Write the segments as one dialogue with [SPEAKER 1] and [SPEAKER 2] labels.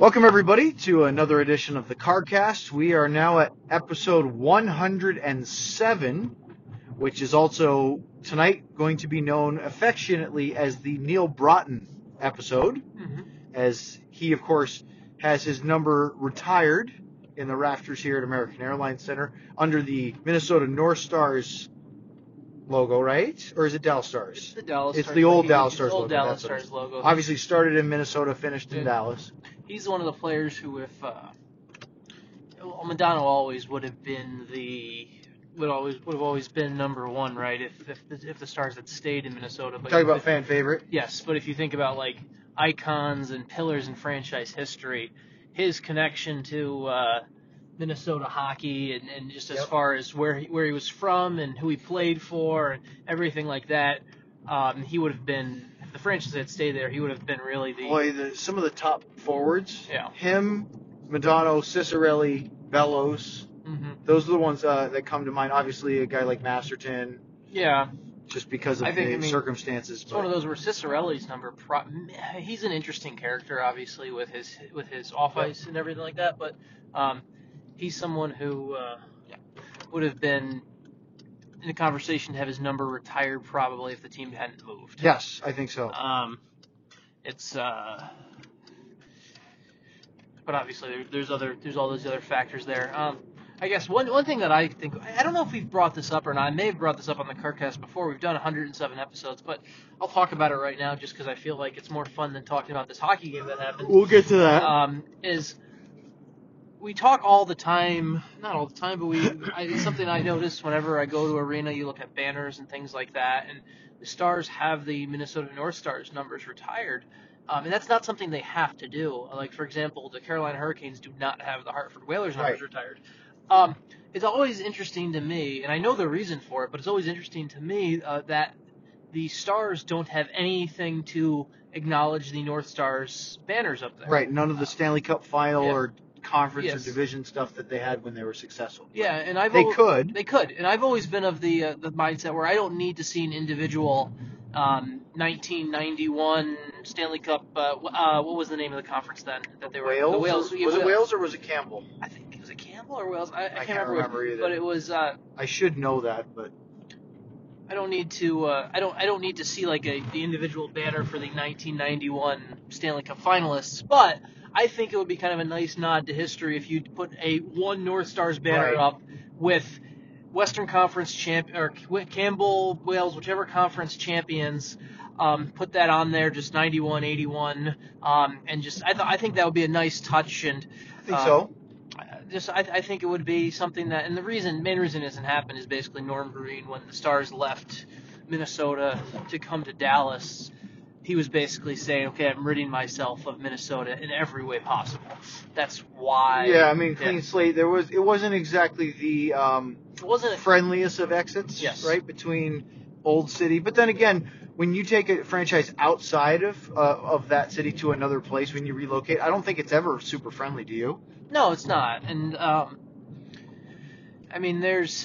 [SPEAKER 1] Welcome everybody to another edition of the CarCast. We are now at episode 107, which is also tonight going to be known affectionately as the Neal Broten episode, mm-hmm. as he, of course, has his number retired in the rafters here at American Airlines Center under the Minnesota North Stars logo, right? Or is it Dallas Stars?
[SPEAKER 2] It's the Dallas.
[SPEAKER 1] It's
[SPEAKER 2] Stars
[SPEAKER 1] the old. Dallas Stars
[SPEAKER 2] Old
[SPEAKER 1] logo,
[SPEAKER 2] Dallas
[SPEAKER 1] that's what it
[SPEAKER 2] Stars logo.
[SPEAKER 1] Obviously started in Minnesota, finished in
[SPEAKER 2] Yeah.
[SPEAKER 1] Dallas.
[SPEAKER 2] He's one of the players who, if uh, Modano always would have been the would always would have always been number one, right? If if the, if the Stars had stayed in Minnesota, but
[SPEAKER 1] Talk about
[SPEAKER 2] if-
[SPEAKER 1] fan favorite.
[SPEAKER 2] yes, but if you think about like icons and pillars in franchise history, his connection to uh, Minnesota hockey and, and just as
[SPEAKER 1] Yep.
[SPEAKER 2] far as where he, where he was from and who he played for and everything like that, um, he would have been if the franchise had stayed there. He would have been really the
[SPEAKER 1] Boy, the, some of the top forwards.
[SPEAKER 2] Yeah.
[SPEAKER 1] Him, Modano, Ciccarelli, Bellows.
[SPEAKER 2] hmm
[SPEAKER 1] Those are the ones uh, that come to mind. Obviously, a guy like Masterton,
[SPEAKER 2] yeah.
[SPEAKER 1] just because of
[SPEAKER 2] I think,
[SPEAKER 1] the
[SPEAKER 2] I mean,
[SPEAKER 1] circumstances.
[SPEAKER 2] It's one of those where Ciccarelli's number. Pro- he's an interesting character, obviously, with his with his off ice and everything like that. But um, he's someone who uh, would have been in the conversation to have his number retired probably if the team hadn't moved.
[SPEAKER 1] Yes, I think so.
[SPEAKER 2] Um, it's uh, but obviously there, there's other there's all those other factors there. Um, I guess one one thing that I think I don't know if we've brought this up or not. I may have brought this up on the CarCast before. We've done 107 episodes, but I'll talk about it right now just because I feel like it's more fun than talking about this hockey game that happened.
[SPEAKER 1] We'll get to that.
[SPEAKER 2] Um, is we talk all the time, not all the time, but we I, it's something I notice whenever I go to arena. You look at banners and things like that, and the Stars have the Minnesota North Stars numbers retired. Um, and that's not something they have to do. Like, for example, the Carolina Hurricanes do not have the Hartford Whalers numbers
[SPEAKER 1] Right.
[SPEAKER 2] retired. Um, it's always interesting to me, and I know the reason for it, but it's always interesting to me uh, that the Stars don't have anything to acknowledge the North Stars banners up there.
[SPEAKER 1] right, none of the Stanley Cup final
[SPEAKER 2] Yeah.
[SPEAKER 1] or conference
[SPEAKER 2] Yes.
[SPEAKER 1] or division stuff that they had when they were successful.
[SPEAKER 2] Yeah, and I've
[SPEAKER 1] They
[SPEAKER 2] al-
[SPEAKER 1] could.
[SPEAKER 2] They could, and I've always been of the uh, the mindset where I don't need to see an individual um, 1991 Stanley Cup. Uh, uh, what was the name of the conference then that they were?
[SPEAKER 1] Wales?
[SPEAKER 2] The Wales.
[SPEAKER 1] Or- was it
[SPEAKER 2] Wales.
[SPEAKER 1] Or was it Campbell?
[SPEAKER 2] I think it was a Campbell or Wales. I, I, can't,
[SPEAKER 1] can't
[SPEAKER 2] remember,
[SPEAKER 1] remember either.
[SPEAKER 2] But it was. Uh,
[SPEAKER 1] I should know that, but
[SPEAKER 2] I don't need to. Uh, I don't. I don't need to see like a the individual banner for the 1991 Stanley Cup finalists. But I think it would be kind of a nice nod to history if you put a one North Stars banner
[SPEAKER 1] Right.
[SPEAKER 2] up with Western Conference champ or Campbell Wales, whichever conference champions. Um, put that on there, just 91, 81, um, and just I, th- I think that would be a nice touch and
[SPEAKER 1] I think
[SPEAKER 2] Uh,
[SPEAKER 1] so.
[SPEAKER 2] just I, I think it would be something that, and the reason, main reason it hasn't happened is basically Norm Green when the Stars left Minnesota to come to Dallas. He was basically saying, "Okay, I'm ridding myself of Minnesota in every way possible." That's why.
[SPEAKER 1] Yeah, I mean, clean slate. There was. It wasn't exactly the um,
[SPEAKER 2] It wasn't.
[SPEAKER 1] friendliest of exits,
[SPEAKER 2] Yes.
[SPEAKER 1] right, between Old City. But then again, when you take a franchise outside of uh, of that city to another place, when you relocate, I don't think it's ever super friendly. Do you?
[SPEAKER 2] No, it's not. And um, I mean, there's.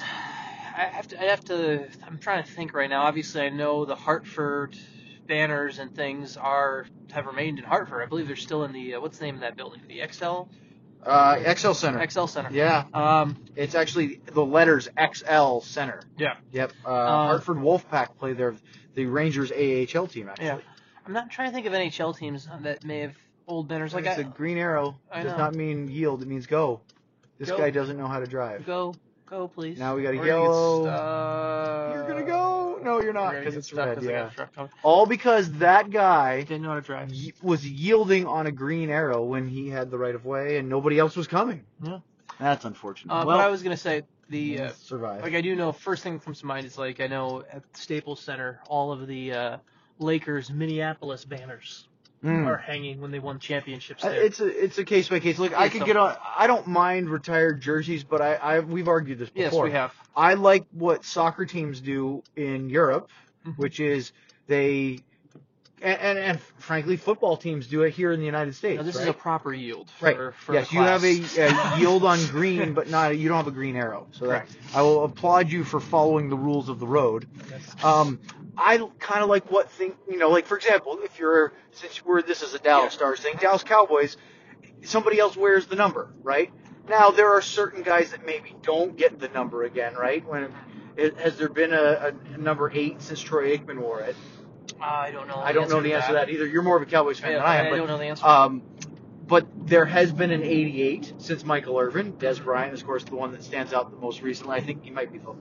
[SPEAKER 2] I have to. I have to. I'm trying to think right now. Obviously, I know the Hartford banners and things are have remained in Hartford. I believe they're still in the uh, what's the name of that building? The XL
[SPEAKER 1] Uh, XL Center.
[SPEAKER 2] XL Center.
[SPEAKER 1] Yeah,
[SPEAKER 2] Um.
[SPEAKER 1] it's actually the letters XL Center.
[SPEAKER 2] Yeah.
[SPEAKER 1] Yep. Uh,
[SPEAKER 2] Uh,
[SPEAKER 1] Hartford Wolfpack play there. The Rangers AHL team actually.
[SPEAKER 2] Yeah. I'm not trying to think of NHL teams that may have old banners like I,
[SPEAKER 1] a green arrow.
[SPEAKER 2] I
[SPEAKER 1] does
[SPEAKER 2] know.
[SPEAKER 1] not mean yield. It means go. This
[SPEAKER 2] Go.
[SPEAKER 1] guy doesn't know how to drive.
[SPEAKER 2] go go please.
[SPEAKER 1] Now we got a
[SPEAKER 2] We're gonna get
[SPEAKER 1] yellow. You're gonna go. No, you're not because it's
[SPEAKER 2] stuck
[SPEAKER 1] red.
[SPEAKER 2] 'cause I got
[SPEAKER 1] Yeah.
[SPEAKER 2] a truck coming.
[SPEAKER 1] All because that guy
[SPEAKER 2] Didn't know how to drive.
[SPEAKER 1] y- was yielding on a green arrow when he had the right of way and nobody else was coming.
[SPEAKER 2] Yeah.
[SPEAKER 1] That's unfortunate.
[SPEAKER 2] Uh,
[SPEAKER 1] well,
[SPEAKER 2] but I was gonna say the uh,
[SPEAKER 1] survive.
[SPEAKER 2] like I do know first thing that comes to mind is like I know at Staples Center all of the uh, Lakers Minneapolis banners
[SPEAKER 1] Mm.
[SPEAKER 2] are hanging when they won championships there.
[SPEAKER 1] It's a it's a case by case. Look, I could get on. I don't mind retired jerseys, but I, I we've argued this before.
[SPEAKER 2] yes, we have.
[SPEAKER 1] I like what soccer teams do in Europe,
[SPEAKER 2] Mhm.
[SPEAKER 1] which is they and, and and frankly football teams do it here in the United States.
[SPEAKER 2] Now, this
[SPEAKER 1] right?
[SPEAKER 2] is a proper yield. For,
[SPEAKER 1] Right.
[SPEAKER 2] For
[SPEAKER 1] yes, you have a, a yield on green, but not you don't have a green arrow. So that, I will applaud you for following the rules of the road. Um, I kind of like what thing you know, like for example, if you're since we're this is a Dallas
[SPEAKER 2] Yeah.
[SPEAKER 1] Stars thing, Dallas Cowboys. somebody else wears the number, right? Now there are certain guys that maybe don't get the number again, right? When it, has there been a, a number eight since Troy Aikman wore it?
[SPEAKER 2] I don't know.
[SPEAKER 1] I don't know the answer to that either. You're more of a Cowboys fan
[SPEAKER 2] Yeah,
[SPEAKER 1] than I am,
[SPEAKER 2] I
[SPEAKER 1] but
[SPEAKER 2] don't know the answer.
[SPEAKER 1] um, but there has been an 88 since Michael Irvin. Dez Bryant is, of course, the one that stands out the most recently. I think he might be the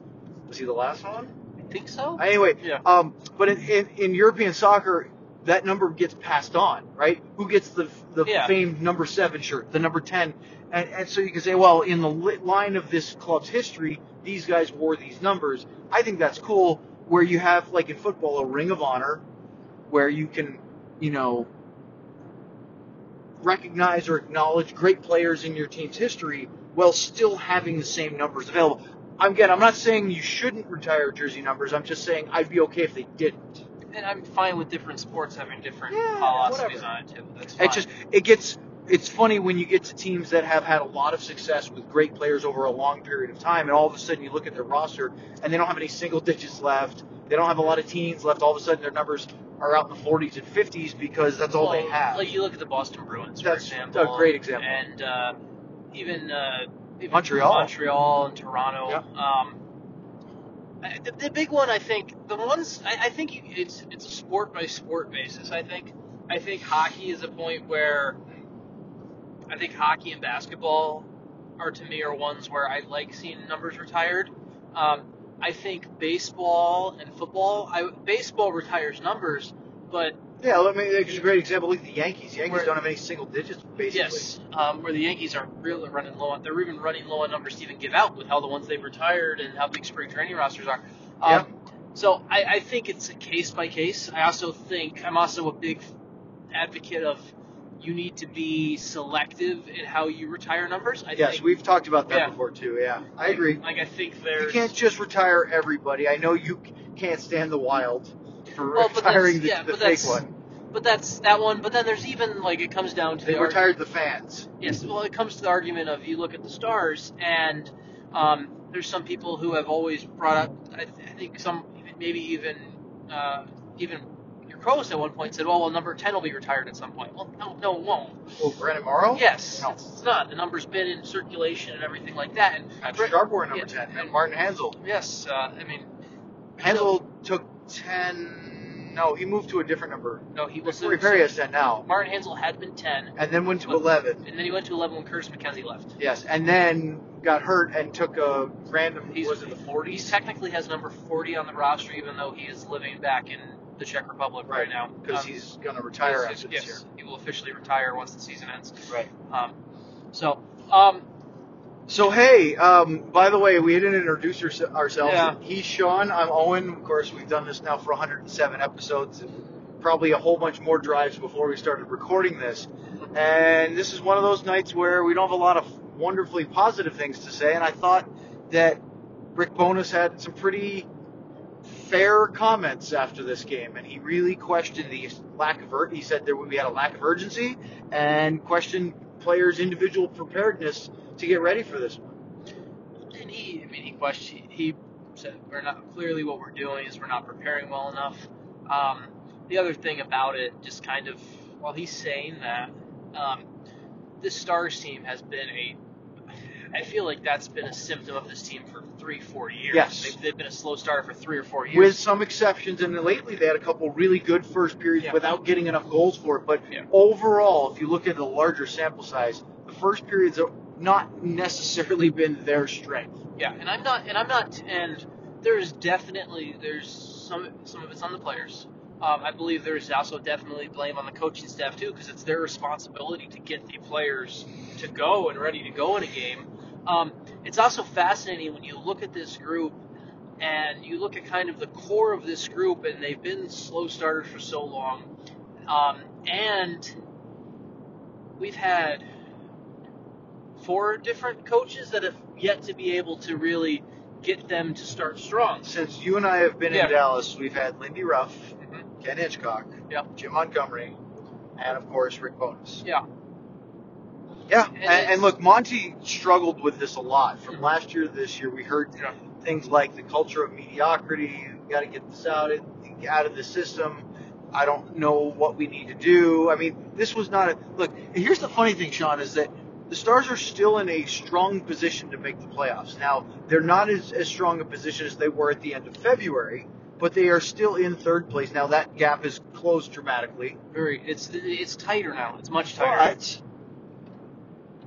[SPEAKER 1] was he the last one?
[SPEAKER 2] I think so.
[SPEAKER 1] Anyway,
[SPEAKER 2] Yeah.
[SPEAKER 1] um, but in, in, in European soccer, that number gets passed on, right? Who gets the the
[SPEAKER 2] Yeah.
[SPEAKER 1] famed number seven shirt, the number ten, and, and so you can say, well, in the line of this club's history, these guys wore these numbers. I think that's cool. Where you have, like in football, a ring of honor, where you can, you know, recognize or acknowledge great players in your team's history while still having the same numbers available. I'm again, I'm not saying you shouldn't retire jersey numbers. I'm just saying I'd be okay if they didn't.
[SPEAKER 2] and I'm fine with different sports having different
[SPEAKER 1] Yeah,
[SPEAKER 2] philosophies
[SPEAKER 1] whatever.
[SPEAKER 2] on it too. That's fine.
[SPEAKER 1] It just it gets it's funny when you get to teams that have had a lot of success with great players over a long period of time, and all of a sudden you look at their roster and they don't have any single digits left. They don't have a lot of teens left. All of a sudden their numbers are out in the 40s and 50s because that's all they have.
[SPEAKER 2] Like you look at the Boston Bruins, for
[SPEAKER 1] That's
[SPEAKER 2] example.
[SPEAKER 1] a great example.
[SPEAKER 2] And uh, even, uh, even
[SPEAKER 1] Montreal.
[SPEAKER 2] Montreal and Toronto. Um, the, the big one, I think, the ones I, I think you, it's it's a sport by sport basis. I think I think hockey is a point where I think hockey and basketball are to me are ones where I like seeing numbers retired. Um, I think baseball and football, I, baseball retires numbers, but
[SPEAKER 1] yeah, let me. It's a great example. Look at the Yankees. The Yankees
[SPEAKER 2] Where-
[SPEAKER 1] don't have any single digits basically.
[SPEAKER 2] Yes, um, where the Yankees are really running low on. They're even running low on numbers to even give out with how the ones they've retired and how big spring training rosters are. Um,
[SPEAKER 1] Yeah.
[SPEAKER 2] So I, I think it's a case by case. I also think I'm also a big advocate of you need to be selective in how you retire numbers. I
[SPEAKER 1] Yes,
[SPEAKER 2] think,
[SPEAKER 1] we've talked about that
[SPEAKER 2] Yeah.
[SPEAKER 1] before too. Yeah, I agree.
[SPEAKER 2] Like I think there's You
[SPEAKER 1] can't just retire everybody. I know you can't stand the wild for
[SPEAKER 2] Well,
[SPEAKER 1] retiring the,
[SPEAKER 2] yeah,
[SPEAKER 1] the fake one.
[SPEAKER 2] but that's that one. But then there's even like it comes down to
[SPEAKER 1] They
[SPEAKER 2] the arg-
[SPEAKER 1] retired the fans.
[SPEAKER 2] Yes, well, it comes to the argument of you look at the stars, and um, there's some people who have always brought up. I, I think some, maybe even uh, even co-host at one point said, "Well, well, number ten will be retired at some point." Well, no, no, it won't.
[SPEAKER 1] Oh, Brenden Morrow?
[SPEAKER 2] Yes,
[SPEAKER 1] No.
[SPEAKER 2] it's, it's not. The number's been in circulation and everything like that. And
[SPEAKER 1] Sharp number
[SPEAKER 2] yeah,
[SPEAKER 1] 10. And Martin Hanzal.
[SPEAKER 2] Yes, uh, I mean,
[SPEAKER 1] Hanzal took 10. No, he moved to a different number.
[SPEAKER 2] no, he was.
[SPEAKER 1] Corey Perry has 10 now.
[SPEAKER 2] Martin Hanzal had been ten,
[SPEAKER 1] And then went to
[SPEAKER 2] But-
[SPEAKER 1] 11.
[SPEAKER 2] and then he went to eleven when Curtis McKenzie left.
[SPEAKER 1] Yes. And then got hurt and took a random.
[SPEAKER 2] He's-
[SPEAKER 1] was it the forties.
[SPEAKER 2] He
[SPEAKER 1] 40s?
[SPEAKER 2] technically has number 40 on the roster, even though he is living back in the Czech Republic right,
[SPEAKER 1] Right,
[SPEAKER 2] now.
[SPEAKER 1] Because
[SPEAKER 2] Um,
[SPEAKER 1] he's going to retire after this
[SPEAKER 2] yes,
[SPEAKER 1] year.
[SPEAKER 2] he will officially retire once the season ends.
[SPEAKER 1] Right.
[SPEAKER 2] Um, so, um,
[SPEAKER 1] So hey, um, by the way, we didn't introduce ourse- ourselves.
[SPEAKER 2] Yeah.
[SPEAKER 1] He's Sean. I'm Owen. Of course, we've done this now for 107 episodes, and probably a whole bunch more drives before we started recording this. And this is one of those nights where we don't have a lot of wonderfully positive things to say. And I thought that Rick Bowness had some pretty fair comments after this game, and he really questioned the lack of. He said there we had a lack of urgency, and questioned players' individual preparedness to get ready for this one.
[SPEAKER 2] and he, I mean, he questioned, he said, we're not, clearly what we're doing is we're not preparing well enough. Um, the other thing about it, just kind of, while he's saying that, um, this Stars team has been a, I feel like that's been a symptom of this team for three, four years.
[SPEAKER 1] Yes.
[SPEAKER 2] They've, they've been a slow starter for three or four years.
[SPEAKER 1] with some exceptions. And lately, they had a couple really good first periods
[SPEAKER 2] Yeah.
[SPEAKER 1] without getting enough goals for it. But
[SPEAKER 2] Yeah.
[SPEAKER 1] overall, if you look at the larger sample size, the first periods have not necessarily been their strength.
[SPEAKER 2] Yeah, and I'm not, and I'm not, and there's definitely there's some some of it's on the players. Um, I believe there's also definitely blame on the coaching staff too, because it's their responsibility to get the players to go and ready to go in a game. Um, it's also fascinating when you look at this group and you look at kind of the core of this group, and they've been slow starters for so long, um, and we've had four different coaches that have yet to be able to really get them to start strong.
[SPEAKER 1] Since you and I have been
[SPEAKER 2] Yeah.
[SPEAKER 1] in Dallas, we've had Lindy Ruff. Ken Hitchcock,
[SPEAKER 2] Yeah.
[SPEAKER 1] Jim Montgomery, and of course Rick Bowness.
[SPEAKER 2] Yeah.
[SPEAKER 1] Yeah,
[SPEAKER 2] And
[SPEAKER 1] and, and look, Monty struggled with this a lot from
[SPEAKER 2] Mhm.
[SPEAKER 1] last year to this year. We heard
[SPEAKER 2] Yeah.
[SPEAKER 1] things like the culture of mediocrity. You got to get this out out of the system. I don't know what we need to do. I mean, this was not a look. Here's the funny thing, Sean, is that the Stars are still in a strong position to make the playoffs. Now, they're not as, as strong a position as they were at the end of February, but they are still in third place. Now, that gap is closed dramatically.
[SPEAKER 2] Very, it's it's tighter now. It's much tighter.
[SPEAKER 1] But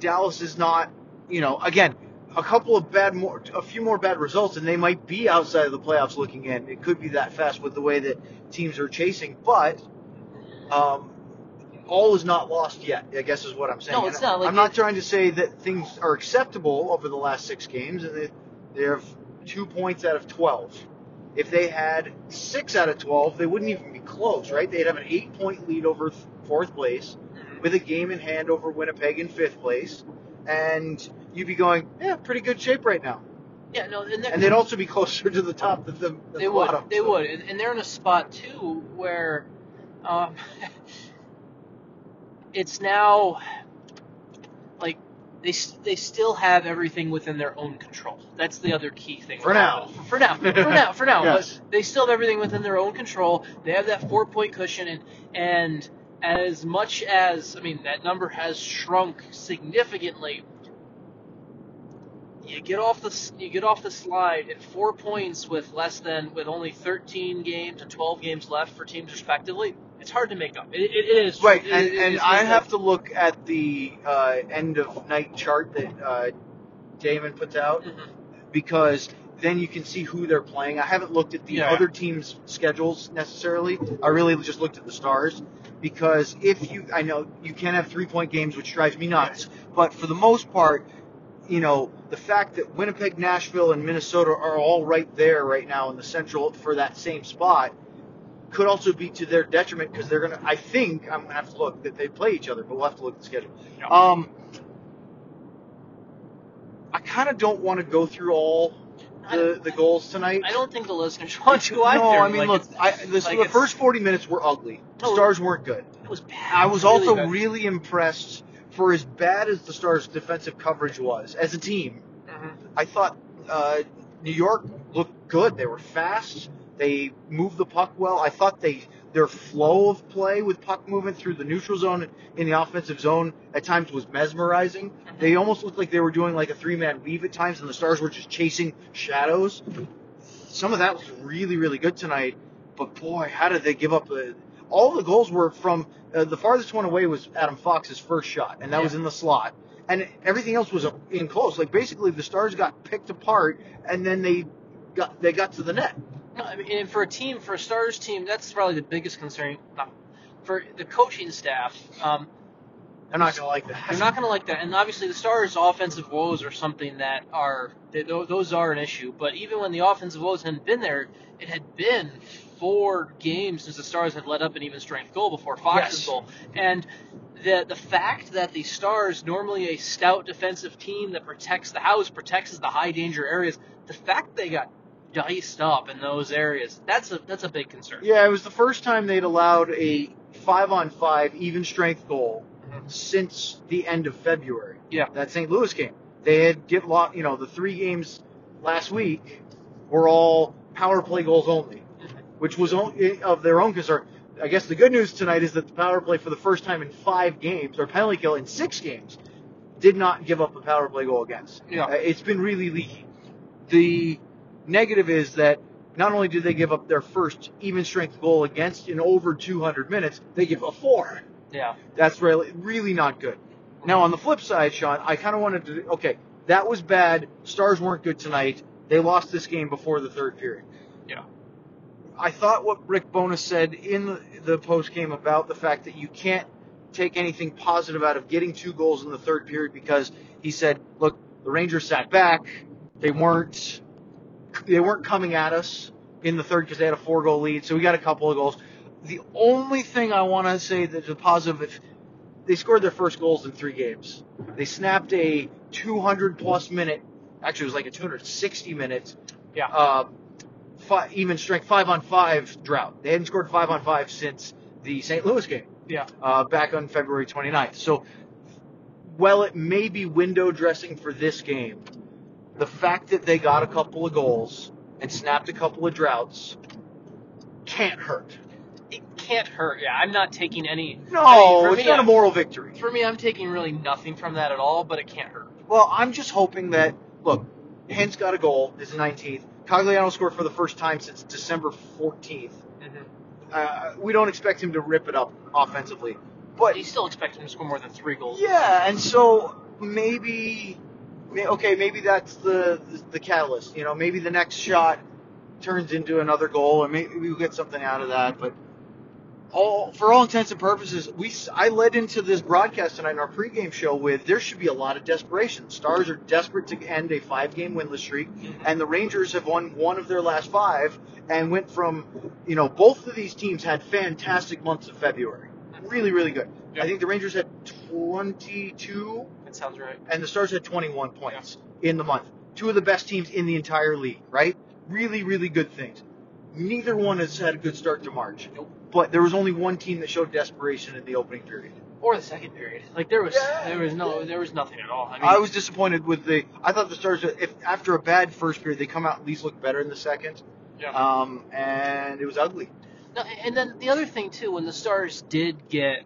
[SPEAKER 1] Dallas is not, you know, again, a couple of bad more, a few more bad results, and they might be outside of the playoffs looking in. It could be that fast with the way that teams are chasing, but um, all is not lost yet. I guess is what I'm saying.
[SPEAKER 2] No, it's not, like
[SPEAKER 1] I'm not trying to say that things are acceptable over the last six games, and they, they have two points out of twelve. If they had six out of twelve, they wouldn't even be close, right? They'd have an eight-point lead over fourth place
[SPEAKER 2] Mhm.
[SPEAKER 1] with a game in hand over Winnipeg in fifth place, and you'd be going, yeah, pretty good shape right now.
[SPEAKER 2] Yeah, no, and,
[SPEAKER 1] And they'd also be closer to the top than the, than
[SPEAKER 2] they
[SPEAKER 1] the
[SPEAKER 2] would,
[SPEAKER 1] bottom.
[SPEAKER 2] they
[SPEAKER 1] so.
[SPEAKER 2] would, and, and they're in a spot too where, um, it's now like they they still have everything within their own control. That's the other key thing.
[SPEAKER 1] For now.
[SPEAKER 2] For now. For now. For now.
[SPEAKER 1] Yes.
[SPEAKER 2] But they still have everything within their own control. They have that four point cushion, and and as much as I mean that number has shrunk significantly. You get off the you get off the slide at four points with less than with only 13 games and 12 games left for teams respectively. It's hard to make up. It, it, it is
[SPEAKER 1] Right,
[SPEAKER 2] it-
[SPEAKER 1] and,
[SPEAKER 2] it
[SPEAKER 1] and
[SPEAKER 2] is-
[SPEAKER 1] I
[SPEAKER 2] it's-
[SPEAKER 1] have to look at the uh, end of night chart that uh, Damon puts out
[SPEAKER 2] Mhm.
[SPEAKER 1] because then you can see who they're playing. I haven't looked at the
[SPEAKER 2] Yeah.
[SPEAKER 1] other teams' schedules necessarily. I really just looked at the stars because if you, I know you can have three point games, which drives me nuts, but for the most part, you know, the fact that Winnipeg, Nashville, and Minnesota are all right there right now in the central for that same spot could also be to their detriment because they're gonna. I think I'm gonna have to look that they play each other, but we'll have to look at the schedule.
[SPEAKER 2] Yeah.
[SPEAKER 1] Um, I kind of don't want to go through all the, the goals tonight.
[SPEAKER 2] I don't think the listeners want to either.
[SPEAKER 1] No, I mean,
[SPEAKER 2] Like,
[SPEAKER 1] look, I, this,
[SPEAKER 2] like
[SPEAKER 1] the first 40 minutes were ugly. The. Stars weren't good.
[SPEAKER 2] it was bad.
[SPEAKER 1] I was
[SPEAKER 2] Really
[SPEAKER 1] also
[SPEAKER 2] bad.
[SPEAKER 1] really impressed for as bad as the Stars' defensive coverage was as a team.
[SPEAKER 2] Mhm.
[SPEAKER 1] I thought uh, New York looked good. They were fast. They moved the puck well. I thought they their flow of play with puck movement through the neutral zone in the offensive zone at times was mesmerizing. They almost looked like they were doing like a three man weave at times, and the Stars were just chasing shadows. Some of that was really really good tonight. But boy, how did they give up? A, all the goals were from uh, the farthest one away was Adam Fox's first shot, and that was in the slot. And everything else was in close. Like basically, the Stars got picked apart, and then they got they got to the net.
[SPEAKER 2] No, I mean, and for a team, for a Stars team, that's probably the biggest concern. Not, for the coaching staff, um,
[SPEAKER 1] They're not gonna like that.
[SPEAKER 2] they're not going to like that. And obviously, the Stars' offensive woes are something that are they, those are an issue. But even when the offensive woes hadn't been there, it had been four games since the Stars had let up an even strength goal before Fox's
[SPEAKER 1] Yes.
[SPEAKER 2] goal. And the the fact that the Stars, normally a stout defensive team that protects the house, protects the high danger areas, the fact they got diced up in those areas, that's a that's a big concern.
[SPEAKER 1] Yeah, it was the first time they'd allowed a five on five even strength goal
[SPEAKER 2] Mhm.
[SPEAKER 1] since the end of February.
[SPEAKER 2] Yeah.
[SPEAKER 1] that St. Louis game. They had get lot. You know, the three games last week were all power play goals only, which was of their own concern. I guess the good news tonight is that the power play for the first time in five games, or penalty kill in six games, did not give up a power play goal against.
[SPEAKER 2] Yeah.
[SPEAKER 1] Uh, it's been really leaky. The negative is that not only did they give up their first even strength goal against in over 200 minutes, they give up four.
[SPEAKER 2] Yeah.
[SPEAKER 1] That's really really not good. Now on the flip side, Sean, I kind of wanted to. Okay, that was bad. Stars weren't good tonight. They lost this game before the third period.
[SPEAKER 2] Yeah.
[SPEAKER 1] I thought what Rick Bowness said in the, post game about the fact that you can't take anything positive out of getting two goals in the third period because he said, look, the Rangers sat back. They weren't they weren't coming at us in the third because they had a four goal lead, so we got a couple of goals. The only thing I want to say that's a positive, if they scored their first goals in three games, they snapped a 200 plus minute, actually it was like a 260 minute,
[SPEAKER 2] Yeah.
[SPEAKER 1] uh, fi even strength five on five drought. They hadn't scored five on five since the St. Louis game
[SPEAKER 2] Yeah.
[SPEAKER 1] uh, back on February 29th. So, while it may be window dressing for this game, the fact that they got a couple of goals and snapped a couple of droughts can't hurt.
[SPEAKER 2] It can't hurt. Yeah, I'm not taking any.
[SPEAKER 1] No,
[SPEAKER 2] I mean,
[SPEAKER 1] it's
[SPEAKER 2] me,
[SPEAKER 1] not a
[SPEAKER 2] I'm-
[SPEAKER 1] moral victory.
[SPEAKER 2] For me, I'm taking really nothing from that at all, but it can't hurt.
[SPEAKER 1] Well, I'm just hoping that look, Hintz got a goal. His 19th. Cogliano scored for the first time since December 14th. Uh, we don't expect him to rip it up offensively, but
[SPEAKER 2] you still expect him to score more than three goals.
[SPEAKER 1] yeah, and so maybe, may- okay, maybe that's the, the catalyst. You know, maybe the next shot turns into another goal, or maybe we'll get something out of that. But all for all intents and purposes, we I led into this broadcast tonight in our pregame show with there should be a lot of desperation. Stars are desperate to end a five-game winless streak, mm-hmm. and the Rangers have won one of their last five and went from, you know, both of these teams had fantastic months of February, really, really good.
[SPEAKER 2] Yeah.
[SPEAKER 1] I think the Rangers had 22
[SPEAKER 2] That sounds right.
[SPEAKER 1] and the Stars had 21 points in the month. Two of the best teams in the entire league, right? Really, really good things. Neither one has had a good start to March.
[SPEAKER 2] Nope.
[SPEAKER 1] But there was only one team that showed desperation in the opening period.
[SPEAKER 2] Or the second period. Like there was,
[SPEAKER 1] Yeah.
[SPEAKER 2] there was no, there was nothing at all. I mean,
[SPEAKER 1] I was disappointed with the. I thought the Stars, if after a bad first period, they come out at least look better in the second.
[SPEAKER 2] Yeah.
[SPEAKER 1] Um, and it was ugly.
[SPEAKER 2] No, and then the other thing too, when the Stars did get,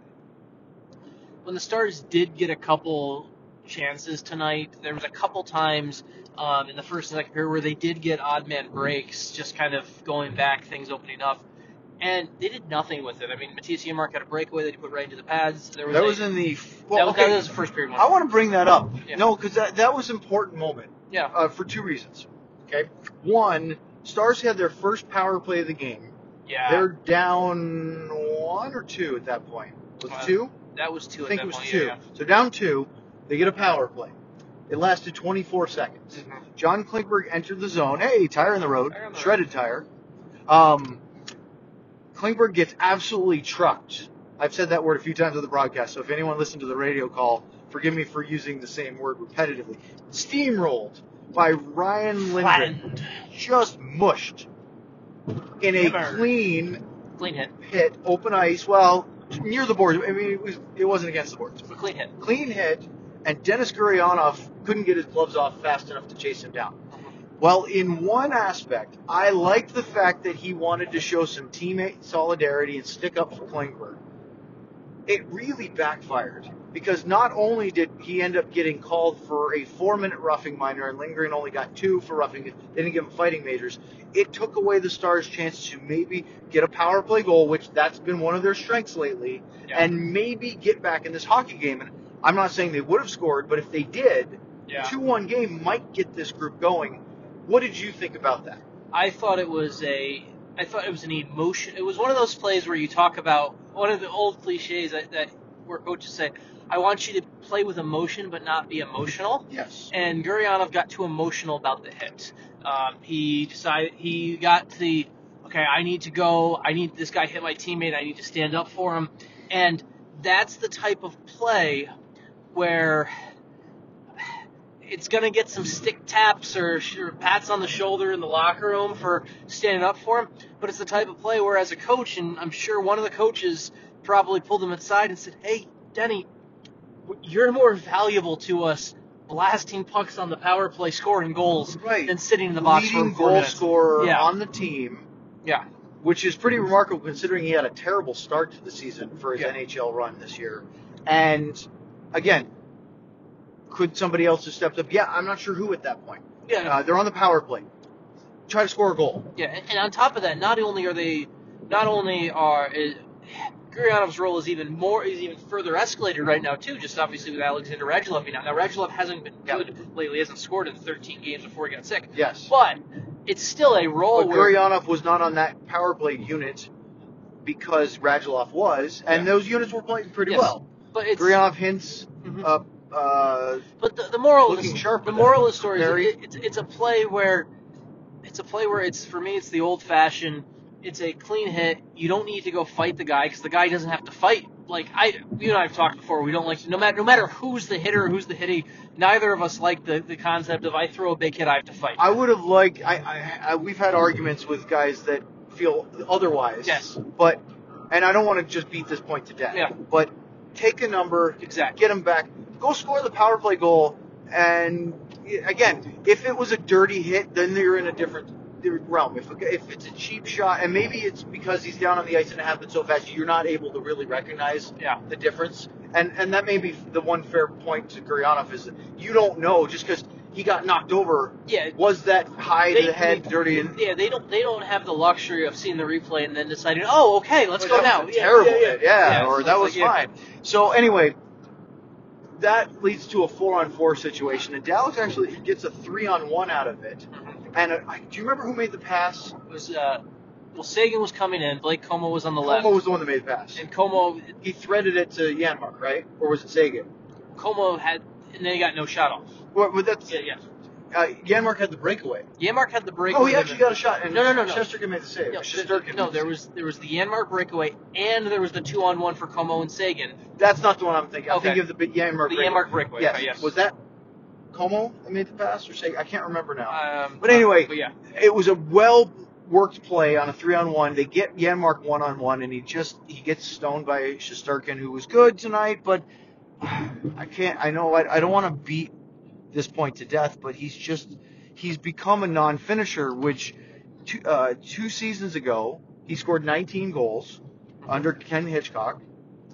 [SPEAKER 2] when the Stars did get a couple chances tonight, there was a couple times um, in the first and second period where they did get odd man breaks, just kind of going back, things opening up, and they did nothing with it. I mean, Mattias Janmark had a breakaway that he put right into the pads. There was
[SPEAKER 1] that
[SPEAKER 2] a-
[SPEAKER 1] was in the. Well,
[SPEAKER 2] that, was,
[SPEAKER 1] okay.
[SPEAKER 2] that was the first period one.
[SPEAKER 1] I want to bring that up.
[SPEAKER 2] Yeah.
[SPEAKER 1] No, because that, that was an important moment.
[SPEAKER 2] yeah,
[SPEAKER 1] uh, for two reasons. Okay, one, Stars had their first power play of the game.
[SPEAKER 2] yeah,
[SPEAKER 1] They're down one or two at that point. Was it two?
[SPEAKER 2] that was two.
[SPEAKER 1] I think
[SPEAKER 2] at
[SPEAKER 1] it was
[SPEAKER 2] point.
[SPEAKER 1] two.
[SPEAKER 2] Yeah,
[SPEAKER 1] So down two, they get a power play. It lasted 24 seconds.
[SPEAKER 2] yeah. Mhm.
[SPEAKER 1] John Klingberg entered the zone. Hey, tire in the road, shredded tire. Um, Klingberg gets absolutely trucked. I've said that word a few times on the broadcast, so if anyone listened to the radio call, forgive me for using the same word repetitively. Steamrolled by Ryan Lindgren.
[SPEAKER 2] Flattened.
[SPEAKER 1] Just mushed in a
[SPEAKER 2] Hammer.
[SPEAKER 1] clean
[SPEAKER 2] Clean hit.
[SPEAKER 1] hit, open ice, well, near the board. I mean, it, was, it wasn't against the boards.
[SPEAKER 2] A clean hit.
[SPEAKER 1] Clean hit, and Denis Gurianov couldn't get his gloves off fast enough to chase him down. Well, in one aspect, I liked the fact that he wanted to show some teammate solidarity and stick up for Klingberg. It really backfired because not only did he end up getting called for a four-minute roughing minor, and Lindgren only got two for roughing they didn't give him fighting majors. It took away the Stars' chance to maybe get a power play goal, which that's been one of their strengths lately,
[SPEAKER 2] Yeah.
[SPEAKER 1] and maybe get back in this hockey game. And I'm not saying they would have scored, but if they did,
[SPEAKER 2] Yeah.
[SPEAKER 1] two one game might get this group going. What did you think about that?
[SPEAKER 2] I thought it was a I thought it was an emotion. It was one of those plays where you talk about one of the old cliches that, that where coaches say, "I want you to play with emotion, but not be emotional."
[SPEAKER 1] Yes.
[SPEAKER 2] And Gurianov got too emotional about the hit. Um, he decided he got the okay. I need to go. I need this guy hit my teammate. I need to stand up for him. And that's the type of play where it's going to get some stick taps or, or pats on the shoulder in the locker room for standing up for him. But it's the type of play where, as a coach, and I'm sure one of the coaches probably pulled him aside and said, "Hey, Denny, you're more valuable to us blasting pucks on the power play, scoring goals,
[SPEAKER 1] Right.
[SPEAKER 2] than sitting in the box for
[SPEAKER 1] Leading
[SPEAKER 2] four
[SPEAKER 1] goal
[SPEAKER 2] minutes."
[SPEAKER 1] scorer
[SPEAKER 2] Yeah.
[SPEAKER 1] on the team,
[SPEAKER 2] Yeah,
[SPEAKER 1] which is pretty remarkable considering he had a terrible start to the season for his
[SPEAKER 2] Yeah.
[SPEAKER 1] NHL run this year. And again, could somebody else have stepped up? Yeah, I'm not sure who at that point.
[SPEAKER 2] yeah.
[SPEAKER 1] Uh, they're on the power play. Try to score a goal.
[SPEAKER 2] Yeah, and, on top of that, not only are they, not only are is, Gurianov's role is even more is even further escalated right now too. Just obviously with Alexander Radulov being out. Now Radulov hasn't been
[SPEAKER 1] Yeah.
[SPEAKER 2] good lately. He hasn't scored in 13 games before he got sick.
[SPEAKER 1] Yes.
[SPEAKER 2] But it's still a role
[SPEAKER 1] But
[SPEAKER 2] where
[SPEAKER 1] Gurianov was not on that power play unit because Radulov was, and
[SPEAKER 2] Yeah.
[SPEAKER 1] those units were playing pretty
[SPEAKER 2] Yes.
[SPEAKER 1] well.
[SPEAKER 2] but it's
[SPEAKER 1] Gurianov Hintz
[SPEAKER 2] Mhm.
[SPEAKER 1] uh, uh,
[SPEAKER 2] But the, the moral of
[SPEAKER 1] Looking
[SPEAKER 2] the,
[SPEAKER 1] sharp
[SPEAKER 2] the moral of the story is
[SPEAKER 1] Very-
[SPEAKER 2] it, it's it's a play where it's a play where it's for me it's the old fashioned it's a clean hit you don't need to go fight the guy because the guy doesn't have to fight like I you and I have talked before we don't like no matter no matter who's the hitter who's the hitty neither of us like the, the concept of I throw a big hit I have to fight
[SPEAKER 1] I would have liked. I, I, I we've had arguments with guys that feel otherwise.
[SPEAKER 2] Yes.
[SPEAKER 1] But and I don't want to just beat this point to death.
[SPEAKER 2] Yeah.
[SPEAKER 1] But take a number,
[SPEAKER 2] exactly
[SPEAKER 1] get them back, go score the power play goal, and again, if it was a dirty hit, then you're in a different realm. If if it's a cheap shot, and maybe it's because he's down on the ice and it happened so fast, you're not able to really recognize
[SPEAKER 2] Yeah.
[SPEAKER 1] the difference. And and that may be the one fair point to Gurianov is that you don't know just because he got knocked over.
[SPEAKER 2] Yeah.
[SPEAKER 1] Was that high to the head,
[SPEAKER 2] they-
[SPEAKER 1] dirty, and
[SPEAKER 2] Yeah, they don't they don't have the luxury of seeing the replay and then deciding, oh, okay, let's
[SPEAKER 1] Well,
[SPEAKER 2] go
[SPEAKER 1] that
[SPEAKER 2] now.
[SPEAKER 1] was a
[SPEAKER 2] Yeah,
[SPEAKER 1] terrible
[SPEAKER 2] yeah, yeah.
[SPEAKER 1] hit, yeah,
[SPEAKER 2] Yeah,
[SPEAKER 1] or that was
[SPEAKER 2] like, yeah.
[SPEAKER 1] fine. So anyway, that leads to a four-on-four situation, and Dallas actually gets a three-on-one out of it.
[SPEAKER 2] Mhm.
[SPEAKER 1] And uh, do you remember who made the pass?
[SPEAKER 2] It was uh, well, Seguin was coming in. Blake Comeau was on the left,
[SPEAKER 1] Comeau was the one that made the pass.
[SPEAKER 2] and Comeau
[SPEAKER 1] He threaded it to Janmark, right? Or was it Seguin?
[SPEAKER 2] Comeau had, and then he got no shot off.
[SPEAKER 1] Well, but that's
[SPEAKER 2] Yeah, yeah.
[SPEAKER 1] Uh, Janmark had the breakaway.
[SPEAKER 2] Janmark had the break.
[SPEAKER 1] Oh, he actually got a shot, and
[SPEAKER 2] No, no, no, no.
[SPEAKER 1] Shesterkin made the save.
[SPEAKER 2] No,
[SPEAKER 1] Shesterkin
[SPEAKER 2] no, there was there was the Janmark breakaway, and there was the two on one for Comeau and Seguin.
[SPEAKER 1] That's not the one I'm thinking. I'm
[SPEAKER 2] Okay.
[SPEAKER 1] thinking of the Janmark.
[SPEAKER 2] The
[SPEAKER 1] breakaway.
[SPEAKER 2] Janmark breakaway.
[SPEAKER 1] Yes.
[SPEAKER 2] yes.
[SPEAKER 1] Was that Comeau that made the pass or Seguin? I can't remember now.
[SPEAKER 2] Um,
[SPEAKER 1] But anyway,
[SPEAKER 2] but yeah,
[SPEAKER 1] it was a well worked play on a three on one. They get Janmark one on one, and he just he gets stoned by Shesterkin, who was good tonight. But I can't. I know I, I don't want to beat this point to death, but he's just he's become a non finisher. Which two, uh, two seasons ago he scored 19 goals under Ken Hitchcock.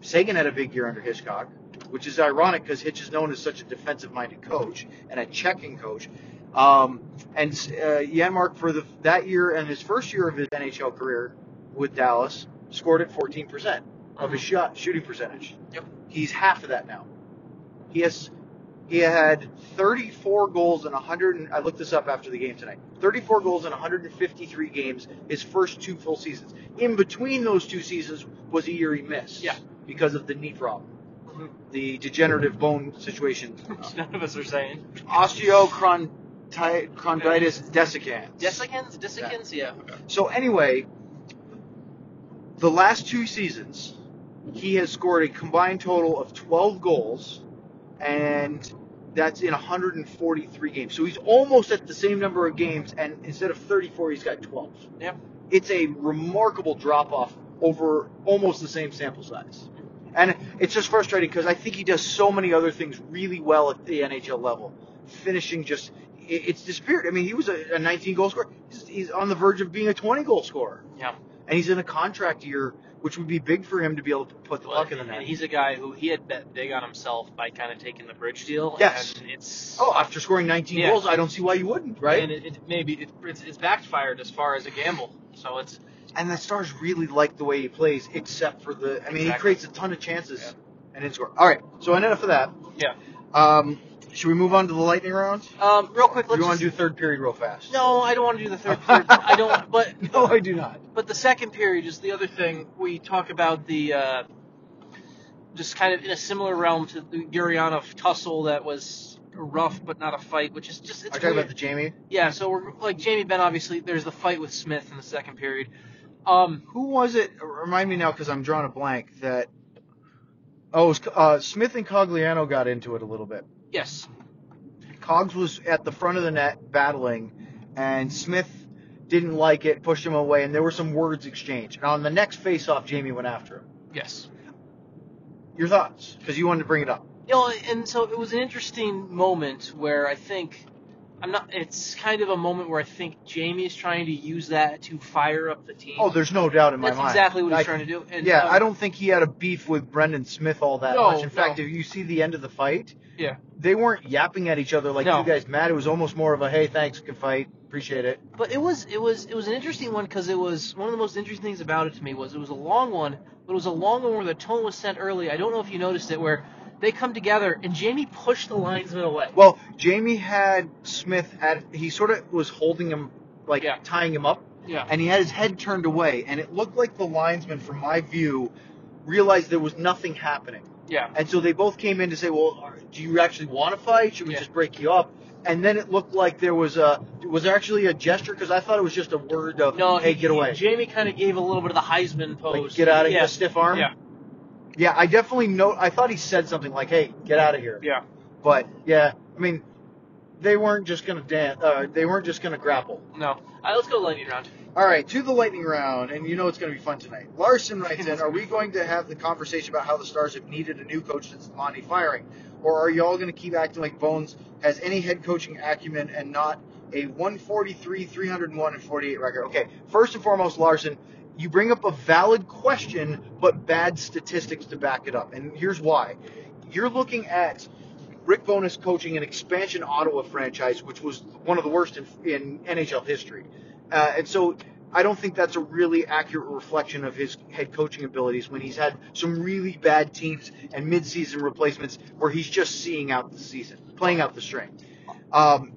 [SPEAKER 1] Seguin had a big year under Hitchcock, which is ironic because Hitch is known as such a defensive minded coach and a checking coach. Um, and uh, Janmark for the that year and his first year of his NHL career with Dallas scored at 14% of his shot shooting percentage.
[SPEAKER 2] Yep.
[SPEAKER 1] He's half of that now. He has he had 34 goals in 100 and, I looked this up after the game tonight. 34 goals in 153 games his first two full seasons. In between those two seasons was a year he missed
[SPEAKER 2] Yeah.
[SPEAKER 1] because of the knee problem.
[SPEAKER 2] Mhm.
[SPEAKER 1] The degenerative bone situation.
[SPEAKER 2] none of us are saying
[SPEAKER 1] Osteochondritis dissecans.
[SPEAKER 2] Desiccants, Desiccants, yeah.
[SPEAKER 1] So anyway, the last two seasons, he has scored a combined total of 12 goals, and that's in 143 games. So he's almost at the same number of games, and instead of 34, he's got 12.
[SPEAKER 2] Yep.
[SPEAKER 1] It's a remarkable drop off over almost the same sample size. And it's just frustrating because I think he does so many other things really well at the NHL level. Finishing just, it's disappeared. I mean, he was a, a 19 goal scorer. He's, he's on the verge of being a 20 goal scorer.
[SPEAKER 2] Yeah.
[SPEAKER 1] And he's in a contract year, which would be big for him to be able to put the
[SPEAKER 2] Well,
[SPEAKER 1] puck in the net.
[SPEAKER 2] and he's a guy who he had bet big on himself by kind of taking the bridge deal.
[SPEAKER 1] Yes.
[SPEAKER 2] And it's
[SPEAKER 1] Oh, after scoring 19
[SPEAKER 2] Yeah.
[SPEAKER 1] goals, I don't see why you wouldn't, right?
[SPEAKER 2] And it, it maybe it, it's, it's backfired as far as a gamble. So it's
[SPEAKER 1] And the Stars really like the way he plays, except for the. I mean, he creates a ton of chances
[SPEAKER 2] Yeah.
[SPEAKER 1] and didn't score. All right, so enough of that.
[SPEAKER 2] yeah.
[SPEAKER 1] Um, should we move on to the lightning round?
[SPEAKER 2] Um, real quick, let's
[SPEAKER 1] do you want to do third period real fast?
[SPEAKER 2] No, I don't want to do the third period. I don't. But
[SPEAKER 1] No, I do not.
[SPEAKER 2] but the second period is the other thing. We talk about the uh, just kind of in a similar realm to the Gurianov tussle that was rough but not a fight, which is just it's
[SPEAKER 1] Are you talking
[SPEAKER 2] weird.
[SPEAKER 1] about the Jamie?
[SPEAKER 2] yeah. So we're like Jamie Benn. Obviously, there's the fight with Smith in the second period. Um,
[SPEAKER 1] Who was it? Remind me now because I'm drawing a blank. That oh, it was, uh, Smith and Cogliano got into it a little bit.
[SPEAKER 2] Yes.
[SPEAKER 1] Cogs was at the front of the net battling, and Smith didn't like it, pushed him away, and there were some words exchanged. And on the next face-off, Jamie went after him.
[SPEAKER 2] Yes.
[SPEAKER 1] Your thoughts? Because you wanted to bring it up.
[SPEAKER 2] You know, and so it was an interesting moment where I think I'm not. It's kind of a moment where I think Jamie is trying to use that to fire up the team.
[SPEAKER 1] Oh, there's no doubt in my
[SPEAKER 2] That's
[SPEAKER 1] mind.
[SPEAKER 2] exactly what he's
[SPEAKER 1] I-
[SPEAKER 2] trying to do. And,
[SPEAKER 1] yeah,
[SPEAKER 2] um,
[SPEAKER 1] I don't think he had a beef with Brendan Smith all that
[SPEAKER 2] No,
[SPEAKER 1] much. In fact,
[SPEAKER 2] no.
[SPEAKER 1] if you see the end of the fight,
[SPEAKER 2] Yeah.
[SPEAKER 1] they weren't yapping at each other like
[SPEAKER 2] No.
[SPEAKER 1] you guys mad. It was almost more of a hey, thanks, good fight, appreciate it.
[SPEAKER 2] But it was it was it was an interesting one because it was one of the most interesting things about it to me was it was a long one, but it was a long one where the tone was set early. I don't know if you noticed it where they come together and Jamie pushed the linesman away.
[SPEAKER 1] Well, Jamie had Smith at he sort of was holding him like
[SPEAKER 2] Yeah.
[SPEAKER 1] tying him up,
[SPEAKER 2] Yeah.
[SPEAKER 1] and he had his head turned away, and it looked like the linesman, from my view, realized there was nothing happening.
[SPEAKER 2] Yeah.
[SPEAKER 1] And so they both came in to say, "Well, are- do you actually want to fight? Should we
[SPEAKER 2] Yeah.
[SPEAKER 1] just break you up?" And then it looked like there was a was there actually a gesture because I thought it was just a word of
[SPEAKER 2] No,
[SPEAKER 1] "Hey,
[SPEAKER 2] he-
[SPEAKER 1] get away."
[SPEAKER 2] Jamie kind of gave a little bit of the Heisman pose.
[SPEAKER 1] Like, get out of
[SPEAKER 2] yeah.
[SPEAKER 1] here, stiff arm.
[SPEAKER 2] Yeah.
[SPEAKER 1] Yeah, I definitely know. I thought he said something like, "Hey, get out of here."
[SPEAKER 2] Yeah.
[SPEAKER 1] But yeah, I mean, they weren't just gonna dance. Uh, they weren't just gonna grapple.
[SPEAKER 2] No. All right, let's go lightning round.
[SPEAKER 1] All right, to the lightning round, and you know it's going to be fun tonight. Larson writes in: Are we going to have the conversation about how the Stars have needed a new coach since Lonnie firing, or are y'all going to keep acting like Bones has any head coaching acumen and not a 143, 301, and 48 record. Okay, first and foremost, Larson, you bring up a valid question, but bad statistics to back it up. And here's why. You're looking at Rick Bowness coaching an expansion Ottawa franchise, which was one of the worst in, in NHL history. Uh, and so I don't think that's a really accurate reflection of his head coaching abilities when he's had some really bad teams and midseason replacements where he's just seeing out the season, playing out the string. Um,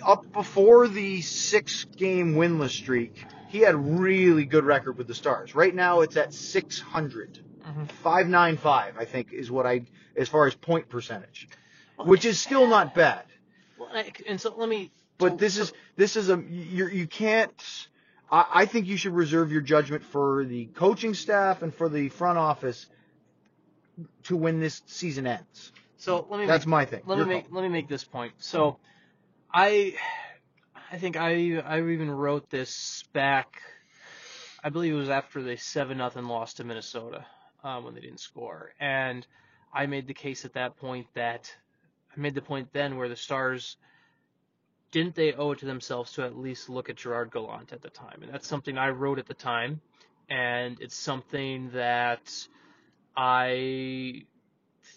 [SPEAKER 1] up before the six game winless streak, he had really good record with the Stars. Right now it's at 600.
[SPEAKER 2] Mhm.
[SPEAKER 1] 595, I think, is what I, as far as point percentage, which is still not bad.
[SPEAKER 2] Well, I- and so let me.
[SPEAKER 1] But this is this is a you you can't. I, I think you should reserve your judgment for the coaching staff and for the front office to when this season ends.
[SPEAKER 2] So let me.
[SPEAKER 1] That's
[SPEAKER 2] make,
[SPEAKER 1] my thing.
[SPEAKER 2] Let
[SPEAKER 1] Your
[SPEAKER 2] me make let me make this point. So, I, I think I I even wrote this back. I believe it was after the seven nothing loss to Minnesota um, when they didn't score, and I made the case at that point that I made the point then where the Stars didn't they owe it to themselves to at least look at Gerard Gallant at the time, and that's something I wrote at the time, and it's something that I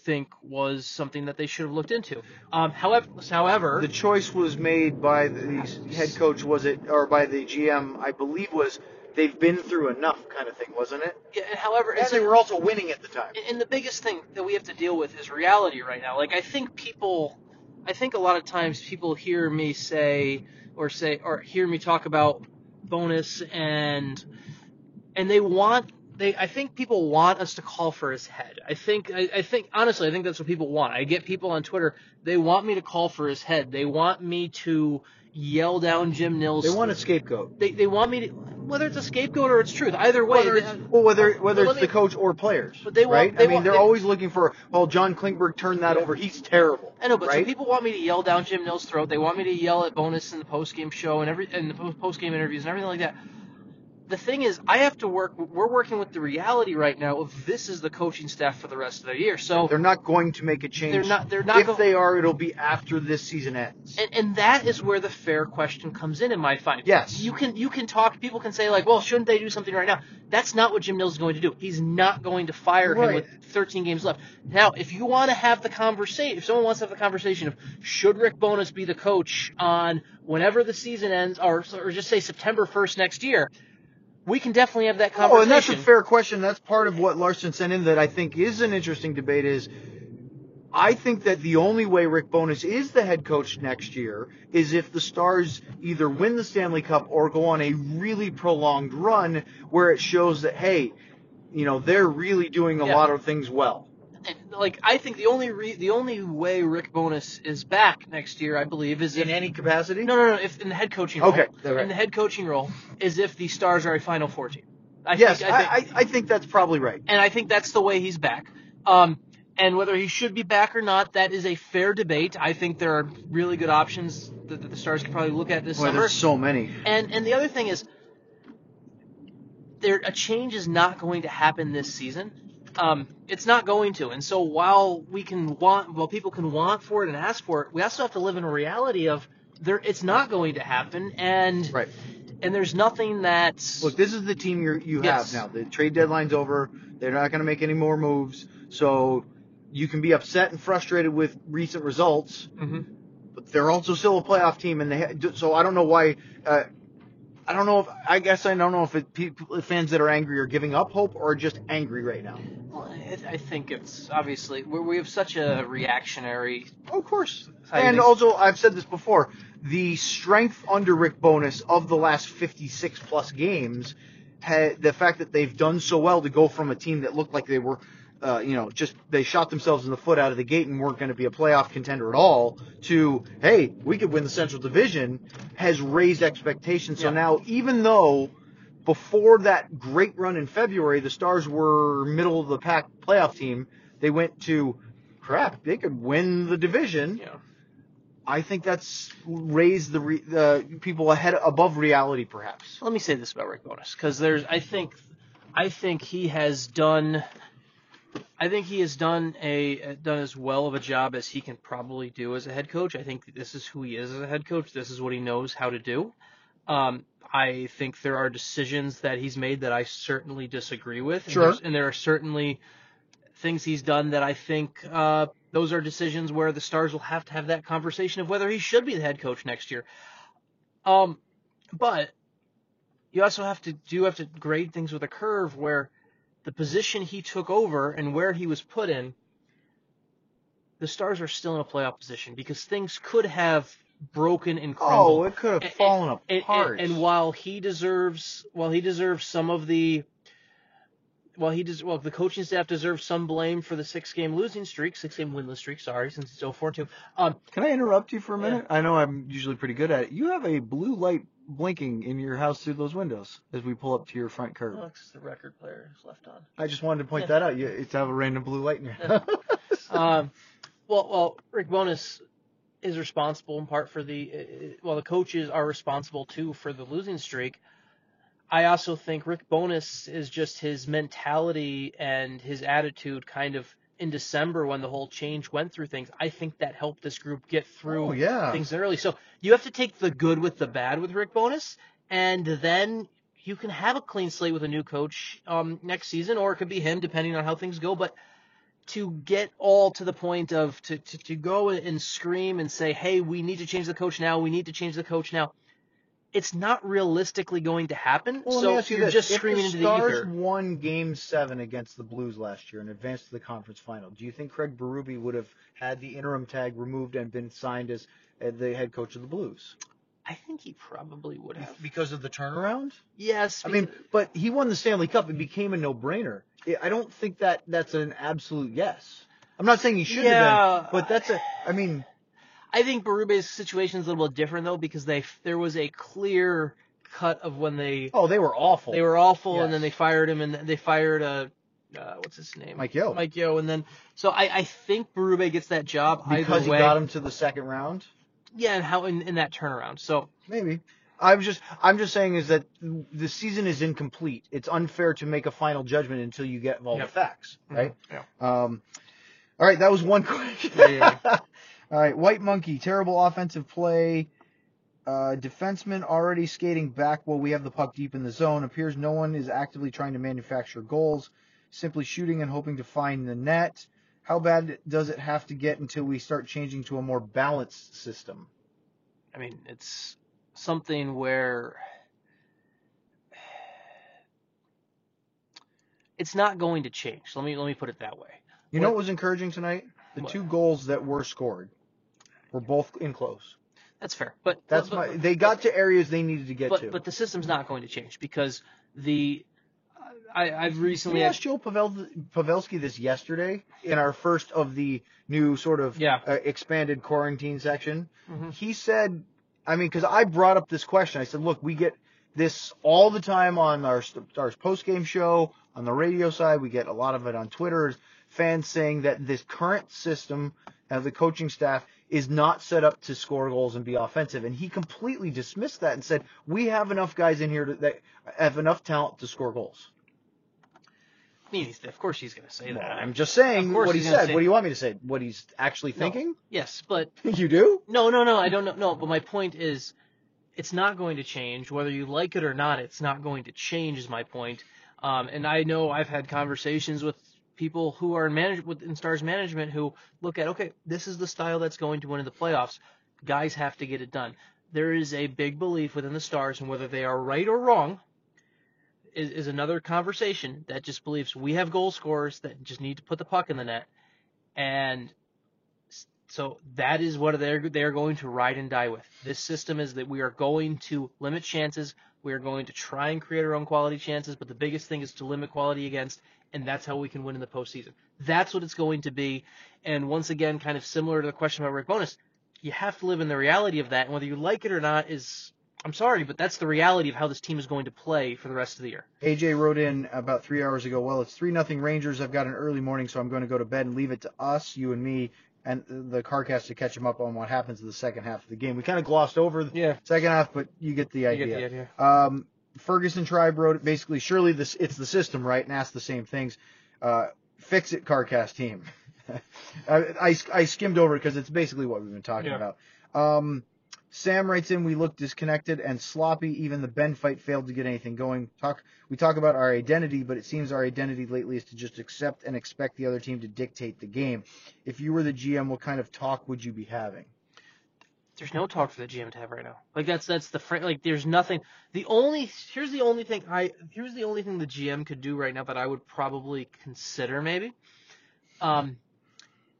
[SPEAKER 2] think was something that they should have looked into. Um, however, however,
[SPEAKER 1] The choice was made by the head coach, was it, or by the GM? I believe was they've been through enough kind of thing, wasn't it?
[SPEAKER 2] yeah, however,
[SPEAKER 1] And
[SPEAKER 2] it's
[SPEAKER 1] they were also winning at the time.
[SPEAKER 2] and the biggest thing that we have to deal with is reality right now. Like I think people, I think a lot of times people hear me say or say or hear me talk about Bowness and and they want they I think people want us to call for his head. I think I, I think honestly I think that's what people want. I get people on Twitter they want me to call for his head. They want me to yell down Jim Nils.
[SPEAKER 1] They want a scapegoat.
[SPEAKER 2] they, they want me to whether it's a scapegoat or it's truth. Either way,
[SPEAKER 1] Whether it's, well, whether whether
[SPEAKER 2] Well,
[SPEAKER 1] it's
[SPEAKER 2] let
[SPEAKER 1] the coach or players,
[SPEAKER 2] But they want-
[SPEAKER 1] right?
[SPEAKER 2] they
[SPEAKER 1] I mean,
[SPEAKER 2] want-
[SPEAKER 1] they're
[SPEAKER 2] they-
[SPEAKER 1] always looking for. Well, John Klingberg turned that over. He's terrible.
[SPEAKER 2] I know, but
[SPEAKER 1] right?
[SPEAKER 2] so people want me to yell down Jim Nill's throat. They want me to yell at Bowness in the post game show and every and the post game interviews and everything like that. The thing is, I have to work. We're working with the reality right now of this is the coaching staff for the rest of the year. So
[SPEAKER 1] They're not going to make a change.
[SPEAKER 2] They're not- they're not
[SPEAKER 1] If
[SPEAKER 2] go-
[SPEAKER 1] they are, it'll be after this season ends.
[SPEAKER 2] and, and that is where the fair question comes in in my find.
[SPEAKER 1] Yes.
[SPEAKER 2] You can you can talk. People can say like, well, shouldn't they do something right now? That's not what Jim Nils is going to do. He's not going to fire him with 13 games left. Now, if you want to have the conversation, if someone wants to have the conversation of should Rick Bowness be the coach on whenever the season ends, or or just say September 1st next year, we can definitely have that conversation.
[SPEAKER 1] Oh, and that's a fair question. That's part of what Larson sent in that I think is an interesting debate. Is I think that the only way Rick Bowness is the head coach next year is if the Stars either win the Stanley Cup or go on a really prolonged run where it shows that hey, you know they're really doing a
[SPEAKER 2] Yeah.
[SPEAKER 1] lot of things well.
[SPEAKER 2] Like I think the only re- the only way Rick Bowness is back next year, I believe, is if
[SPEAKER 1] In any capacity?
[SPEAKER 2] no no no if in the head coaching role.
[SPEAKER 1] Okay, right.
[SPEAKER 2] in the head coaching role is if the Stars are a Final Four team. I
[SPEAKER 1] Yes,
[SPEAKER 2] think,
[SPEAKER 1] I,
[SPEAKER 2] I think,
[SPEAKER 1] I, I think that's probably right.
[SPEAKER 2] and I think that's the way he's back. Um, and whether he should be back or not, that is a fair debate. I think there are really good options that, that the Stars could probably look at this
[SPEAKER 1] Boy,
[SPEAKER 2] summer.
[SPEAKER 1] there's so many.
[SPEAKER 2] And and the other thing is, there a change is not going to happen this season. Um, it's not going to. And so while we can want, while people can want for it and ask for it, we also have to live in a reality of there. It's not going to happen. And
[SPEAKER 1] Right.
[SPEAKER 2] and there's nothing that's
[SPEAKER 1] Look, this is the team you're, you
[SPEAKER 2] Yes.
[SPEAKER 1] have now. The trade deadline's over. They're not going to make any more moves. So you can be upset and frustrated with recent results,
[SPEAKER 2] Mhm.
[SPEAKER 1] but they're also still a playoff team. And they ha- so I don't know why. Uh, I don't know if I guess I don't know if it, people, fans that are angry are giving up hope or just angry right now.
[SPEAKER 2] Well, I, I think it's obviously we we have such a reactionary.
[SPEAKER 1] Of course. And also, I've said this before: the strength under Rick Bowness of the last 56 plus games, the fact that they've done so well to go from a team that looked like they were, uh, you know, just they shot themselves in the foot out of the gate and weren't going to be a playoff contender at all, to hey, we could win the Central Division, has raised expectations. So
[SPEAKER 2] Yeah.
[SPEAKER 1] now, even though before that great run in February, the Stars were middle of the pack playoff team. They went to crap. They could win the division.
[SPEAKER 2] Know,
[SPEAKER 1] I think that's raised the re, uh, people ahead above reality, perhaps.
[SPEAKER 2] let me say this about Rick Bowness because there's I think I think he has done I think he has done a done as well of a job as he can probably do as a head coach. I think this is who he is as a head coach. This is what he knows how to do. Um, I think there are decisions that he's made that I certainly disagree with. And
[SPEAKER 1] Sure.
[SPEAKER 2] there's- And, there are certainly things he's done that I think uh, those are decisions where the Stars will have to have that conversation of whether he should be the head coach next year. Um, but you also have to do have to grade things with a curve where the position he took over and where he was put in, the Stars are still in a playoff position because things could have broken and crumbled.
[SPEAKER 1] Oh, it could have
[SPEAKER 2] And-
[SPEAKER 1] fallen
[SPEAKER 2] and, and-
[SPEAKER 1] apart.
[SPEAKER 2] and while he deserves, while he deserves some of the, while he does, well, the coaching staff deserves some blame for the six-game losing streak, six-game winless streak. Sorry, since it's 0-4-2. Um,
[SPEAKER 1] Can I interrupt you for a
[SPEAKER 2] Yeah.
[SPEAKER 1] minute? I know I'm usually pretty good at it. You have a blue light blinking in your house through those windows as we pull up to your front curb.
[SPEAKER 2] Alex, the record player is left on.
[SPEAKER 1] I just wanted to point that out. You, it's have a random blue light in your house.
[SPEAKER 2] Um, well, well, Rick Bowness is responsible in part for the. Uh, well, the coaches are responsible too for the losing streak. I also think Rick Bowness is just his mentality and his attitude, kind of in December when the whole change went through things. I think that helped this group get through
[SPEAKER 1] oh yeah.
[SPEAKER 2] things early. So you have to take the good with the bad with Rick Bowness, and then you can have a clean slate with a new coach um, next season, or it could be him, depending on how things go. But to get all to the point of to, to, to go and scream and say, hey, we need to change the coach now, we need to change the coach now, it's not realistically going to happen.
[SPEAKER 1] Well,
[SPEAKER 2] so you're
[SPEAKER 1] this.
[SPEAKER 2] just
[SPEAKER 1] if
[SPEAKER 2] screaming
[SPEAKER 1] the
[SPEAKER 2] into the
[SPEAKER 1] Stars
[SPEAKER 2] ether.
[SPEAKER 1] won Game Seven against the Blues last year and advanced to the conference final, do you think Craig Berube would have had the interim tag removed and been signed as the head coach of the Blues
[SPEAKER 2] I think he probably would have.
[SPEAKER 1] because of the turnaround?
[SPEAKER 2] Yes.
[SPEAKER 1] I mean, but he won the Stanley Cup. It became a no-brainer. I- I don't think that that's an absolute yes. I'm not saying he should have
[SPEAKER 2] Yeah.
[SPEAKER 1] been, but that's a. I mean,
[SPEAKER 2] I think Berube's situation is a little bit different though because they there was a clear cut of when they
[SPEAKER 1] oh, they were awful.
[SPEAKER 2] they were awful and then they fired him and they fired uh, uh what's his name
[SPEAKER 1] Mike Yeo.
[SPEAKER 2] Mike Yeo and then so I I think Berube gets that job
[SPEAKER 1] because
[SPEAKER 2] either
[SPEAKER 1] he
[SPEAKER 2] way
[SPEAKER 1] got him to the second round.
[SPEAKER 2] yeah and how in, in that turnaround so
[SPEAKER 1] Maybe. I'm just I'm just saying is that the season is incomplete. It's unfair to make a final judgment until you get all
[SPEAKER 2] Yep.
[SPEAKER 1] the facts, right?
[SPEAKER 2] yeah
[SPEAKER 1] Um, all right, that was one question.
[SPEAKER 2] Yeah, yeah,
[SPEAKER 1] all right, White Monkey, terrible offensive play. Uh, defenseman already skating back while we have the puck deep in the zone. Appears no one is actively trying to manufacture goals, simply shooting and hoping to find the net. How bad does it have to get until we start changing to a more balanced system?
[SPEAKER 2] I mean it's something where it's not going to change let me let me put it that way
[SPEAKER 1] You know
[SPEAKER 2] What-
[SPEAKER 1] what was encouraging tonight? The
[SPEAKER 2] What?
[SPEAKER 1] two goals that were scored were both in close.
[SPEAKER 2] that's fair but
[SPEAKER 1] That's
[SPEAKER 2] but,
[SPEAKER 1] my. They got to areas they needed to get
[SPEAKER 2] but
[SPEAKER 1] to.
[SPEAKER 2] but the system's not going to change because the I, I've recently
[SPEAKER 1] we asked Joe Pavel, Pavelski this yesterday in our first of the new sort of
[SPEAKER 2] Yeah.
[SPEAKER 1] uh, expanded quarantine section.
[SPEAKER 2] Mhm.
[SPEAKER 1] He said, I mean, because I brought up this question. I said, look, we get this all the time on our our post game show on the radio side. We get a lot of it on Twitter. Fans saying that this current system of the coaching staff is not set up to score goals and be offensive, and he completely dismissed that and said, we have enough guys in here to, that have enough talent to score goals.
[SPEAKER 2] I mean, of course he's going to say that
[SPEAKER 1] I'm just saying what he said. What do you want me to say? What he's actually
[SPEAKER 2] No.
[SPEAKER 1] thinking?
[SPEAKER 2] yes but
[SPEAKER 1] you do?
[SPEAKER 2] No, no, no. I don't know. No, but my point is, it's not going to change whether you like it or not. It's not going to change. Is my point. Um, and I know I've had conversations with people who are in manage in Stars management who look at okay, this is the style that's going to win in the playoffs. Guys have to get it done. There is a big belief within the Stars, and whether they are right or wrong is, is another conversation. That just believes we have goal scorers that just need to put the puck in the net, and so that is what they're they're going to ride and die with. This system is that we are going to limit chances. We are going to try and create our own quality chances, but the biggest thing is to limit quality against, and that's how we can win in the postseason. That's what it's going to be. And once again, kind of similar to the question about Rick Bowness, you have to live in the reality of that, and whether you like it or not is. I'm sorry, but that's the reality of how this team is going to play for the rest of the year.
[SPEAKER 1] AJ wrote in about three hours ago. Well, it's three nothing Rangers. I've got an early morning, so I'm going to go to bed and leave it to us, you and me, and the CarCast to catch him up on what happens in the second half of the game. We kind of glossed over the
[SPEAKER 2] Yeah,
[SPEAKER 1] second half, but you get the
[SPEAKER 2] you
[SPEAKER 1] idea.
[SPEAKER 2] get the idea.
[SPEAKER 1] Um, Ferguson Tribe wrote basically, surely this it's the system, right? And asked the same things. Uh, fix it CarCast team. I, I, I skimmed over it because it's basically what we've been talking
[SPEAKER 2] Yeah.
[SPEAKER 1] about. Um, Sam writes in, we look disconnected and sloppy. Even the Benn fight failed to get anything going. Talk, we talk about our identity, but it seems our identity lately is to just accept and expect the other team to dictate the game. If you were the GM, what kind of talk would you be having?
[SPEAKER 2] There's no talk for the GM to have right now. Like that's that's the fr- like there's nothing. The only here's the only thing I here's the only thing the GM could do right now that I would probably consider maybe. Um,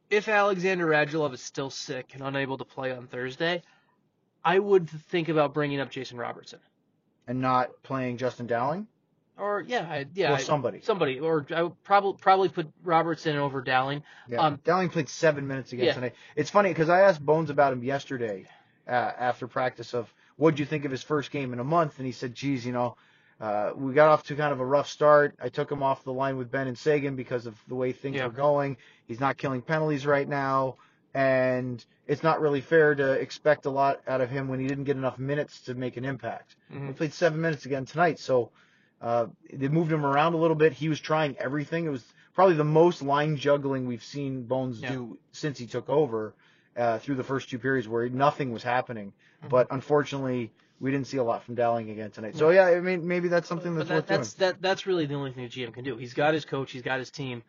[SPEAKER 2] if Alexander Radulov is still sick and unable to play on Thursday, I would think about bringing up Jason Robertson.
[SPEAKER 1] And not playing Justin Dowling
[SPEAKER 2] Or yeah, I, yeah,
[SPEAKER 1] or
[SPEAKER 2] I-
[SPEAKER 1] somebody.
[SPEAKER 2] somebody, or I would probably probably put Robertson over Dowling.
[SPEAKER 1] Yeah,
[SPEAKER 2] Um,
[SPEAKER 1] Dowling played seven minutes again
[SPEAKER 2] yeah.
[SPEAKER 1] tonight. It's funny because I asked Bones about him yesterday uh, after practice of what'd you think of his first game in a month, and he said, "Geez, you know, uh, we got off to kind of a rough start. I took him off the line with Benn and Seguin because of the way things
[SPEAKER 2] Yeah.
[SPEAKER 1] were going. He's not killing penalties right now, and it's not really fair to expect a lot out of him when he didn't get enough minutes to make an impact.
[SPEAKER 2] Mhm.
[SPEAKER 1] He played seven minutes again tonight, so." Uh, they moved him around a little bit. He was trying everything. It was probably the most line juggling we've seen Bones
[SPEAKER 2] Yeah.
[SPEAKER 1] do since he took over uh, through the first two periods where nothing was happening.
[SPEAKER 2] Mhm.
[SPEAKER 1] But unfortunately, we didn't see a lot from Dowling again tonight. So yeah, I mean maybe that's something that's
[SPEAKER 2] that,
[SPEAKER 1] worth
[SPEAKER 2] that's that that's really the only thing the GM can do. He's got his coach, he's got his team.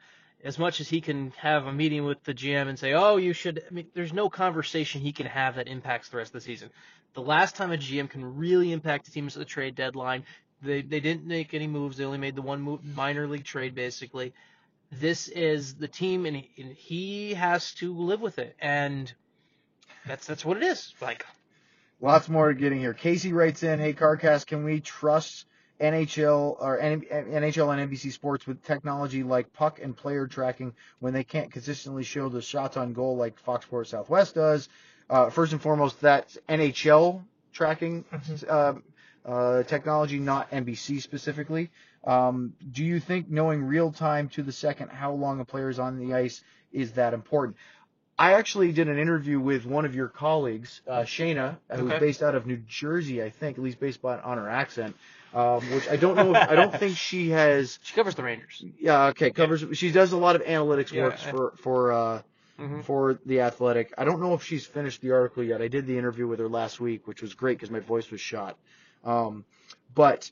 [SPEAKER 2] As much as he can have a meeting with the GM and say, "Oh, you should," I mean, there's no conversation he can have that impacts the rest of the season. The last time a GM can really impact a team is at the trade deadline. They they didn't make any moves. They only made the one move, minor league trade basically. This is the team, and he, and he has to live with it, and that's that's what it is. Like.
[SPEAKER 1] Lots more getting here. Casey writes in, "Hey Carcast, can we trust NHL or NHL and NBC Sports with technology like puck and player tracking when they can't consistently show the shots on goal like Fox Sports Southwest does?" Uh, first and foremost, that's NHL tracking uh, uh, technology, not NBC specifically. Um, do you think knowing real time to the second how long a player is on the ice is that important? I actually did an interview with one of your colleagues, uh, Shayna, who's
[SPEAKER 2] Okay.
[SPEAKER 1] based out of New Jersey, I think, at least based on, on her accent, um, which I don't know. If, I don't think she has.
[SPEAKER 2] she covers the Rangers.
[SPEAKER 1] Yeah, okay, covers. She does a lot of analytics
[SPEAKER 2] Yeah,
[SPEAKER 1] works for for uh,
[SPEAKER 2] Mhm.
[SPEAKER 1] for the Athletic. I don't know if she's finished the article yet. I did the interview with her last week, which was great because my voice was shot. Um, but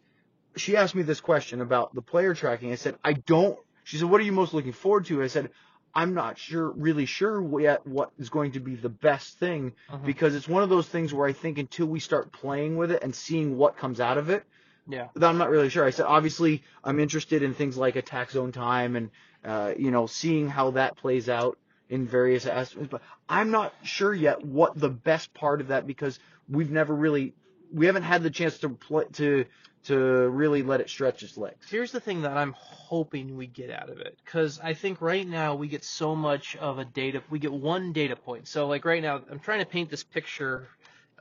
[SPEAKER 1] she asked me this question about the player tracking. I said, I don't. She said, What are you most looking forward to? I said, I'm not sure, really sure yet what is going to be the best thing
[SPEAKER 2] Mhm.
[SPEAKER 1] because it's one of those things where I think until we start playing with it and seeing what comes out of it,
[SPEAKER 2] Yeah.
[SPEAKER 1] that I'm not really sure. I said obviously I'm interested in things like attack zone time and uh, you know seeing how that plays out in various aspects, but I'm not sure yet what the best part of that because we've never really we haven't had the chance to play to to really let it stretch its legs.
[SPEAKER 2] Here's the thing that I'm hoping we get out of it, because I think right now we get so much of a data. We get one data point. So like right now, I'm trying to paint this picture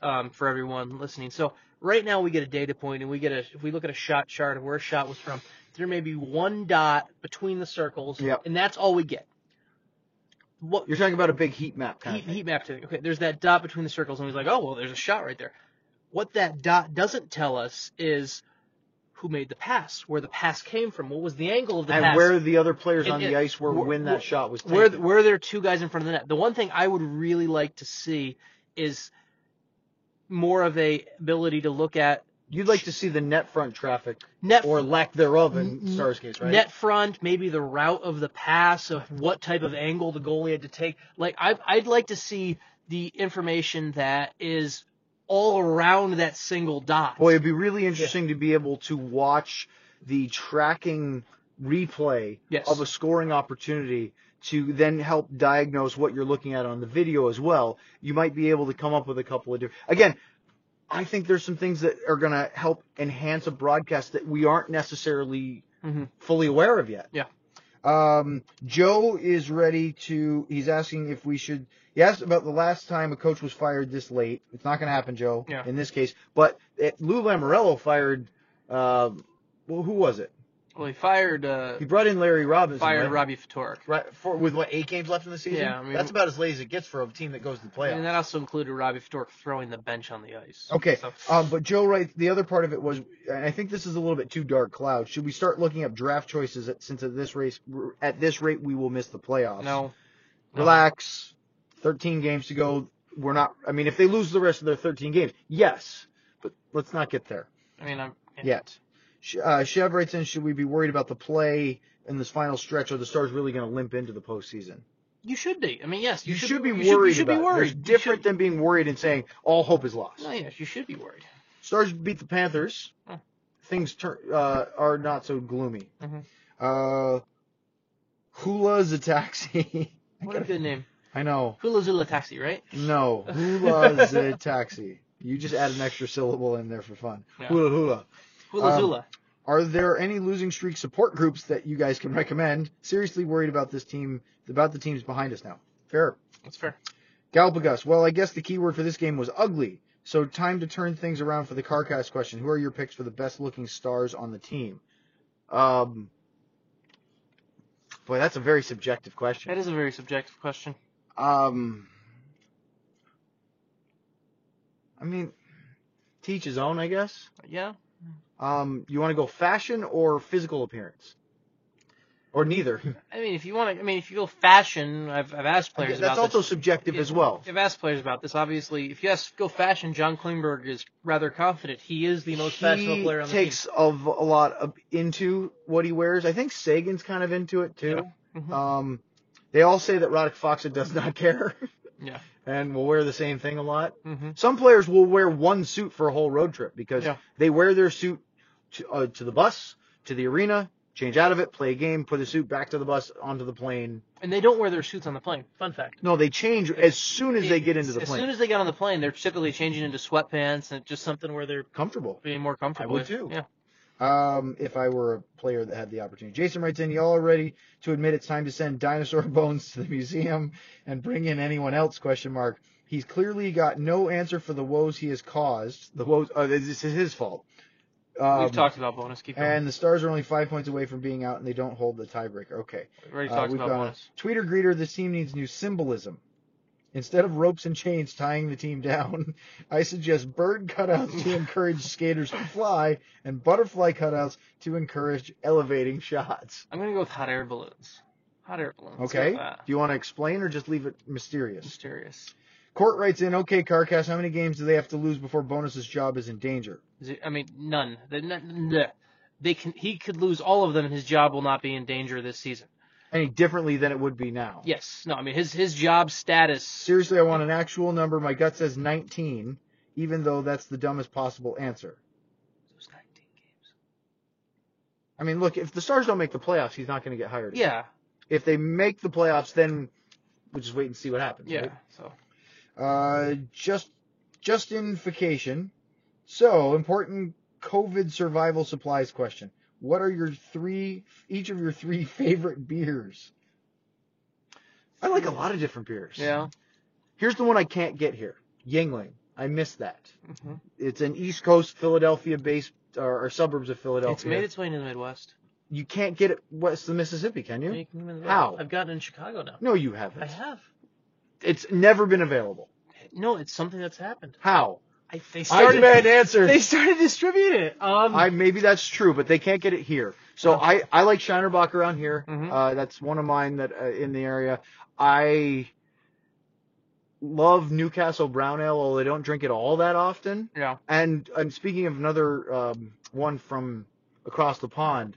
[SPEAKER 2] um, for everyone listening. So right now we get a data point, and we get a if we look at a shot chart of where a shot was from, there may be one dot between the circles,
[SPEAKER 1] Yep.
[SPEAKER 2] and that's all we get. What
[SPEAKER 1] You're talking about a big heat map kind
[SPEAKER 2] heat,
[SPEAKER 1] of thing.
[SPEAKER 2] heat map thing. Okay, there's that dot between the circles, and he's like, oh well, there's a shot right there. What that dot doesn't tell us is who made the pass, where the pass came from, what was the angle of the
[SPEAKER 1] and
[SPEAKER 2] pass, and
[SPEAKER 1] where the other players
[SPEAKER 2] And
[SPEAKER 1] on
[SPEAKER 2] it-
[SPEAKER 1] the ice were
[SPEAKER 2] wh-
[SPEAKER 1] when that shot was taken.
[SPEAKER 2] where there are two guys in front of the net. The one thing I would really like to see is more of a ability to look at
[SPEAKER 1] You'd like to see the net front traffic
[SPEAKER 2] net
[SPEAKER 1] or lack thereof in
[SPEAKER 2] N-
[SPEAKER 1] Stars case, right?
[SPEAKER 2] net front, maybe the route of the pass, of what type of angle the goalie had to take. Like I, I'd like to see the information that is all around that single dot.
[SPEAKER 1] Boy, it'd be really interesting to be able to watch the tracking replay
[SPEAKER 2] Yes.
[SPEAKER 1] of a scoring opportunity to then help diagnose what you're looking at on the video as well. You might be able to come up with a couple of different. Again, I think there's some things that are going to help enhance a broadcast that we aren't necessarily
[SPEAKER 2] Mhm.
[SPEAKER 1] fully aware of yet.
[SPEAKER 2] Yeah.
[SPEAKER 1] Um, Joe is ready to. He's asking if we should. He asked about the last time a coach was fired this late. It's not going to happen, Joe.
[SPEAKER 2] Yeah.
[SPEAKER 1] In this case, but it, Lou Lamoriello fired. Uh, well, who was it?
[SPEAKER 2] Well, he fired uh,
[SPEAKER 1] He brought in Larry Robinson.
[SPEAKER 2] fired
[SPEAKER 1] right?
[SPEAKER 2] Robbie Ftorek.
[SPEAKER 1] Right, for, with what eight games left in the season.
[SPEAKER 2] Yeah, I mean-
[SPEAKER 1] that's about as late as it gets for a team that goes to the playoffs.
[SPEAKER 2] And that also included Robbie Ftorek throwing the bench on the ice.
[SPEAKER 1] Okay,
[SPEAKER 2] So,
[SPEAKER 1] um, but Joe writes the other part of it was, and I think this is a little bit too dark cloud. Should we start looking up draft choices at, since at this race at this rate we will miss the playoffs?
[SPEAKER 2] no. No.
[SPEAKER 1] Relax. Thirteen games to go. We're not. I mean, if they lose the rest of their thirteen games, yes, but let's not get there
[SPEAKER 2] I mean, I'm. Yeah.
[SPEAKER 1] yet. Uh, Chev writes in, should we be worried about the play in this final stretch? Are the Stars really going to limp into the postseason?
[SPEAKER 2] You should be. I mean, yes,
[SPEAKER 1] You,
[SPEAKER 2] you,
[SPEAKER 1] should, be
[SPEAKER 2] you
[SPEAKER 1] worried
[SPEAKER 2] you should
[SPEAKER 1] about
[SPEAKER 2] be worried.
[SPEAKER 1] There's
[SPEAKER 2] You
[SPEAKER 1] different
[SPEAKER 2] should-
[SPEAKER 1] than being worried and saying all hope is lost.
[SPEAKER 2] No, yes, you should be worried.
[SPEAKER 1] Stars beat the Panthers.
[SPEAKER 2] Hmm.
[SPEAKER 1] Things turn uh, are not so gloomy.
[SPEAKER 2] Mhm.
[SPEAKER 1] Uh, a taxi.
[SPEAKER 2] What a good name.
[SPEAKER 1] I know.
[SPEAKER 2] Hula Zula Taxi, right?
[SPEAKER 1] No, Hula's a taxi. You just add an extra syllable in there for fun.
[SPEAKER 2] Yeah.
[SPEAKER 1] Hula hula. Um,
[SPEAKER 2] Zula.
[SPEAKER 1] Are there any losing streak support groups that you guys can recommend? Seriously worried about this team, about the teams behind us now. Fair.
[SPEAKER 2] That's fair.
[SPEAKER 1] Galapagos. Well, I guess the key word for this game was ugly. So time to turn things around for the CarCast question. Who are your picks for the best looking stars on the team? Um, boy, that's a very subjective question.
[SPEAKER 2] That is a very subjective question.
[SPEAKER 1] Um, I mean, teach his own, I guess.
[SPEAKER 2] Yeah.
[SPEAKER 1] Um, you want to go fashion or physical appearance, or neither?
[SPEAKER 2] I mean, if you want to, I mean, if you go fashion, I've, I've asked players about this.
[SPEAKER 1] That's
[SPEAKER 2] about
[SPEAKER 1] also
[SPEAKER 2] this.
[SPEAKER 1] subjective as well.
[SPEAKER 2] I've asked players about this. Obviously, if you ask go fashion, John Klingberg is rather confident. He is the most fashionable player on the team.
[SPEAKER 1] He takes of a lot of, into what he wears. I think Seguin's kind of into it too.
[SPEAKER 2] team. Mhm.
[SPEAKER 1] Um, they all say that Radek Faksa does not care
[SPEAKER 2] Yeah.
[SPEAKER 1] and will wear the same thing a lot.
[SPEAKER 2] hmm
[SPEAKER 1] Some players will wear one suit for a whole road trip because
[SPEAKER 2] Yeah.
[SPEAKER 1] they wear their suit to, uh, to the bus, to the arena, change out of it, play a game, put the suit back to the bus, onto the plane.
[SPEAKER 2] And they don't wear their suits on the plane. Fun fact.
[SPEAKER 1] No, they change as soon as they get into the plane.
[SPEAKER 2] as soon as they get on the plane, they're typically changing into sweatpants and just something where they're
[SPEAKER 1] Comfortable.
[SPEAKER 2] being more comfortable.
[SPEAKER 1] I would
[SPEAKER 2] with.
[SPEAKER 1] too.
[SPEAKER 2] Yeah.
[SPEAKER 1] Um, if I were a player that had the opportunity. Jason writes in, y'all are ready to admit it's time to send dinosaur bones to the museum and bring in anyone else? Question mark. He's clearly got no answer for the woes he has caused. The woes, uh, this is his fault. Um,
[SPEAKER 2] We've talked about Bowness. Keep going.
[SPEAKER 1] and the Stars are only five points away from being out, and they don't hold the tiebreaker. Okay.
[SPEAKER 2] We've already
[SPEAKER 1] Uh,
[SPEAKER 2] talked about
[SPEAKER 1] got
[SPEAKER 2] Bowness.
[SPEAKER 1] Tweeter greeter. This team needs new symbolism. Instead of ropes and chains tying the team down, I suggest bird cutouts to encourage skaters to fly, and butterfly cutouts to encourage elevating shots.
[SPEAKER 2] I'm gonna go with hot air balloons. Hot air balloons.
[SPEAKER 1] Okay. Do you want to explain or just leave it mysterious?
[SPEAKER 2] Mysterious.
[SPEAKER 1] Court writes in, okay, CarCast, how many games do they have to lose before Bowness's job is in danger?
[SPEAKER 2] I mean, none. The- n- n- They can. He could lose all of them, and his job will not be in danger this season.
[SPEAKER 1] Any differently than it would be now?
[SPEAKER 2] Yes. No. I mean, his his job status.
[SPEAKER 1] Seriously, I want an actual number. My gut says 19, even though that's the dumbest possible answer.
[SPEAKER 2] Those 19 games.
[SPEAKER 1] I mean, look, if the Stars don't make the playoffs, he's not going to get hired. again.
[SPEAKER 2] Yeah.
[SPEAKER 1] If they make the playoffs, then we'll just wait and see what happens.
[SPEAKER 2] Yeah.
[SPEAKER 1] right?
[SPEAKER 2] So.
[SPEAKER 1] Uh, just justification. So important COVID survival supplies question. What are your three, each of your three favorite beers? I like a lot of different beers.
[SPEAKER 2] Yeah.
[SPEAKER 1] Here's the one I can't get here. Yuengling. I miss that.
[SPEAKER 2] Mm-hmm.
[SPEAKER 1] It's an East Coast Philadelphia based or, or suburbs of Philadelphia.
[SPEAKER 2] It's made its way into the Midwest.
[SPEAKER 1] you can't get it west of the Mississippi, can you?
[SPEAKER 2] You can
[SPEAKER 1] How?
[SPEAKER 2] I've gotten in Chicago now.
[SPEAKER 1] No, you haven't.
[SPEAKER 2] I have.
[SPEAKER 1] It's never been available.
[SPEAKER 2] No, it's something that's happened.
[SPEAKER 1] How?
[SPEAKER 2] I, they
[SPEAKER 1] I
[SPEAKER 2] started.
[SPEAKER 1] demand answers.
[SPEAKER 2] They started distributing it. Um.
[SPEAKER 1] I maybe that's true, but they can't get it here. So. I I like Shiner Bock around here.
[SPEAKER 2] Mhm.
[SPEAKER 1] Uh, that's one of mine that uh, in the area. I love Newcastle Brown Ale, although I don't drink it all that often.
[SPEAKER 2] yeah.
[SPEAKER 1] And and speaking of another um, one from across the pond,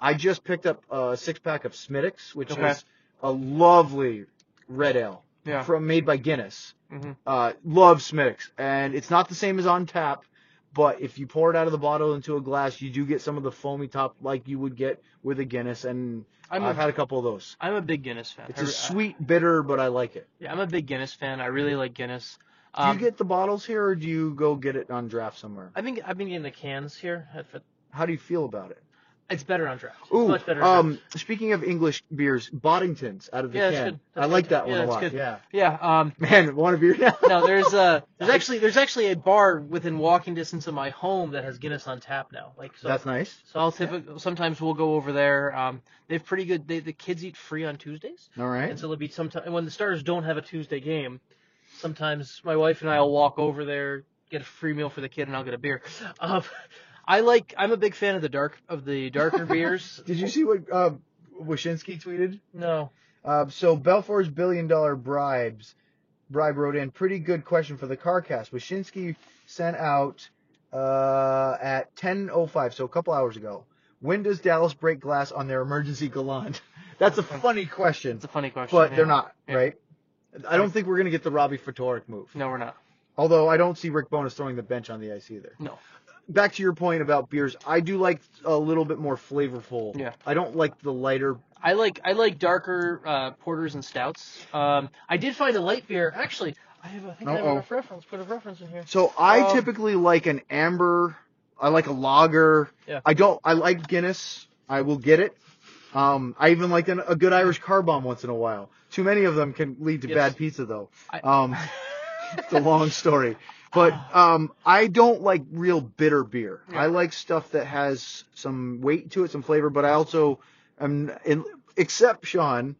[SPEAKER 1] I just picked up a six pack of Smithwick's, which
[SPEAKER 2] Okay.
[SPEAKER 1] is a lovely red ale
[SPEAKER 2] Yeah.
[SPEAKER 1] from made by Guinness.
[SPEAKER 2] hmm
[SPEAKER 1] Uh, love Smithwick's, and it's not the same as on tap, but if you pour it out of the bottle into a glass, you do get some of the foamy top like you would get with a Guinness, and
[SPEAKER 2] I'm
[SPEAKER 1] I've had a couple of those.
[SPEAKER 2] I'm a big Guinness fan.
[SPEAKER 1] It's
[SPEAKER 2] I
[SPEAKER 1] a sweet bitter, but I like it.
[SPEAKER 2] Yeah, I'm a big Guinness fan. I really like Guinness.
[SPEAKER 1] Do
[SPEAKER 2] Um,
[SPEAKER 1] you get the bottles here, or do you go get it on draft somewhere?
[SPEAKER 2] I think I've been getting the cans here.
[SPEAKER 1] How do you feel about it?
[SPEAKER 2] It's better on draft. It's
[SPEAKER 1] Ooh,
[SPEAKER 2] much better. on
[SPEAKER 1] um, speaking of English beers, Boddingtons out of the
[SPEAKER 2] Yeah, that's
[SPEAKER 1] can.
[SPEAKER 2] good.
[SPEAKER 1] I like
[SPEAKER 2] good.
[SPEAKER 1] that one
[SPEAKER 2] Yeah,
[SPEAKER 1] a
[SPEAKER 2] that's
[SPEAKER 1] lot.
[SPEAKER 2] good.
[SPEAKER 1] Yeah.
[SPEAKER 2] Yeah. Um,
[SPEAKER 1] Man, want a beer now?
[SPEAKER 2] no, there's uh, there's actually there's actually a bar within walking distance of my home that has Guinness on tap now. Like so.
[SPEAKER 1] That's nice.
[SPEAKER 2] so I'll typically sometimes we'll go over there. Um, they have pretty good. They, the kids eat free on Tuesdays,
[SPEAKER 1] All right.
[SPEAKER 2] and so there'll be sometimes when the Stars don't have a Tuesday game. Sometimes my wife and I will walk over there, get a free meal for the kid, and I'll get a beer. Um, I like. I'm a big fan of the dark of the darker beers.
[SPEAKER 1] Did you see what uh, Wyshynski tweeted?
[SPEAKER 2] No.
[SPEAKER 1] Uh, so Belfour's billion dollar bribes bribe wrote in pretty good question for the CarCast. Wyshynski sent out uh, at 10:05, so a couple hours ago. When does Dallas break glass on their emergency gallant? That's a funny question,
[SPEAKER 2] It's a funny question.
[SPEAKER 1] but
[SPEAKER 2] yeah.
[SPEAKER 1] they're not
[SPEAKER 2] Yeah.
[SPEAKER 1] right. I don't think we're gonna get the Robbie Ftorek move.
[SPEAKER 2] No, we're not.
[SPEAKER 1] Although I don't see Rick Bowness throwing the bench on the ice either.
[SPEAKER 2] No.
[SPEAKER 1] Back to your point about beers, I do like a little bit more flavorful.
[SPEAKER 2] Yeah.
[SPEAKER 1] I don't like the lighter.
[SPEAKER 2] I like I like darker uh, porters and stouts. Um, I did find a light beer. Actually, I have a, I think I have a reference. Put a reference in here.
[SPEAKER 1] So I
[SPEAKER 2] Um,
[SPEAKER 1] typically like an amber. I like a lager.
[SPEAKER 2] Yeah.
[SPEAKER 1] I don't. I like Guinness. I will get it. Um, I even like an, a good Irish car bomb once in a while. Too many of them can lead to
[SPEAKER 2] Yes.
[SPEAKER 1] bad pizza, though.
[SPEAKER 2] I-
[SPEAKER 1] Um, it's a long story. But um, I don't like real bitter beer.
[SPEAKER 2] Yeah.
[SPEAKER 1] I like stuff that has some weight to it, some flavor. But I also am, in, except Sean,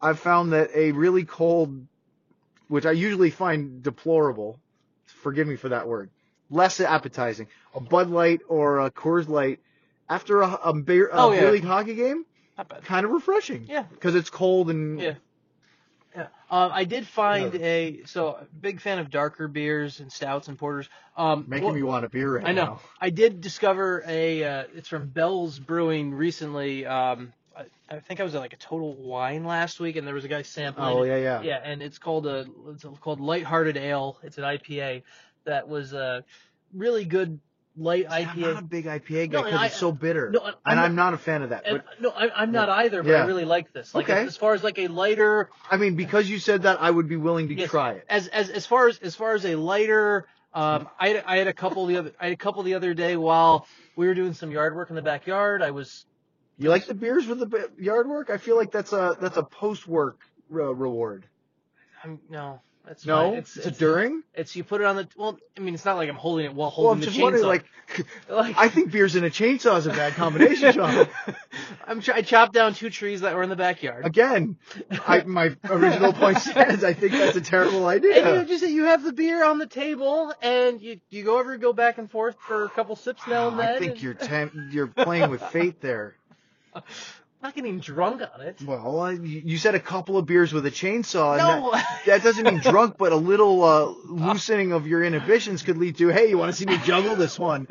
[SPEAKER 1] I've found that a really cold, which I usually find deplorable, forgive me for that word, less appetizing, a Bud Light or a Coors Light after a, a, beer, a
[SPEAKER 2] Oh, yeah.
[SPEAKER 1] beer league hockey game, kind of refreshing.
[SPEAKER 2] Yeah.
[SPEAKER 1] Because it's cold and
[SPEAKER 2] Yeah. Yeah. Um, I did find a so big fan of darker beers and stouts and porters. Um,
[SPEAKER 1] making
[SPEAKER 2] well,
[SPEAKER 1] me want a beer right
[SPEAKER 2] I know.
[SPEAKER 1] now.
[SPEAKER 2] I did discover a. Uh, it's from Bell's Brewing recently. Um, I, I think I was at like a Total Wine last week, and there was a guy sampling.
[SPEAKER 1] Oh yeah, yeah.
[SPEAKER 2] Yeah, and it's called a it's called Lighthearted Ale. It's an IPA that was a really good light
[SPEAKER 1] See, I'm
[SPEAKER 2] IPA.
[SPEAKER 1] not a big IPA guy because
[SPEAKER 2] and
[SPEAKER 1] it's so bitter.
[SPEAKER 2] no, and
[SPEAKER 1] and
[SPEAKER 2] I'm
[SPEAKER 1] I'm not a fan of that.
[SPEAKER 2] And,
[SPEAKER 1] But
[SPEAKER 2] no, I, I'm not either, but
[SPEAKER 1] Yeah.
[SPEAKER 2] I really like this. Like
[SPEAKER 1] Okay.
[SPEAKER 2] as, as far as like a lighter,
[SPEAKER 1] I mean, because you said that, I would be willing to
[SPEAKER 2] Yes.
[SPEAKER 1] try it.
[SPEAKER 2] as as as far as as far as a lighter, um, I had, I had a couple the other I had a couple the other day while we were doing some yard work in the backyard. I was
[SPEAKER 1] You like the beers with the yard work? I feel like that's a that's a post work re- reward.
[SPEAKER 2] I'm no. That's
[SPEAKER 1] No,
[SPEAKER 2] fine.
[SPEAKER 1] it's,
[SPEAKER 2] it's,
[SPEAKER 1] a during.
[SPEAKER 2] it's you put it on the well. I mean, it's not like I'm holding it while
[SPEAKER 1] Well, I'm
[SPEAKER 2] holding
[SPEAKER 1] just
[SPEAKER 2] the
[SPEAKER 1] wondering,
[SPEAKER 2] chainsaw.
[SPEAKER 1] like,
[SPEAKER 2] Like-
[SPEAKER 1] I think beers and a chainsaw is a bad combination, Sean.
[SPEAKER 2] I'm I chopped down two trees that were in the backyard.
[SPEAKER 1] Again, I, my original point stands. I think that's a terrible
[SPEAKER 2] And you
[SPEAKER 1] idea.
[SPEAKER 2] just you have the beer on the table, and you you go over go back and forth for a couple sips ah, now and then.
[SPEAKER 1] I think
[SPEAKER 2] and-
[SPEAKER 1] you're tem- you're playing with fate there.
[SPEAKER 2] I'm not getting drunk on it.
[SPEAKER 1] Well, I- you you said a couple of beers with a chainsaw. And
[SPEAKER 2] No.
[SPEAKER 1] That, that doesn't mean drunk, but a little uh, loosening of your inhibitions could lead to, hey, you want to see me juggle this one?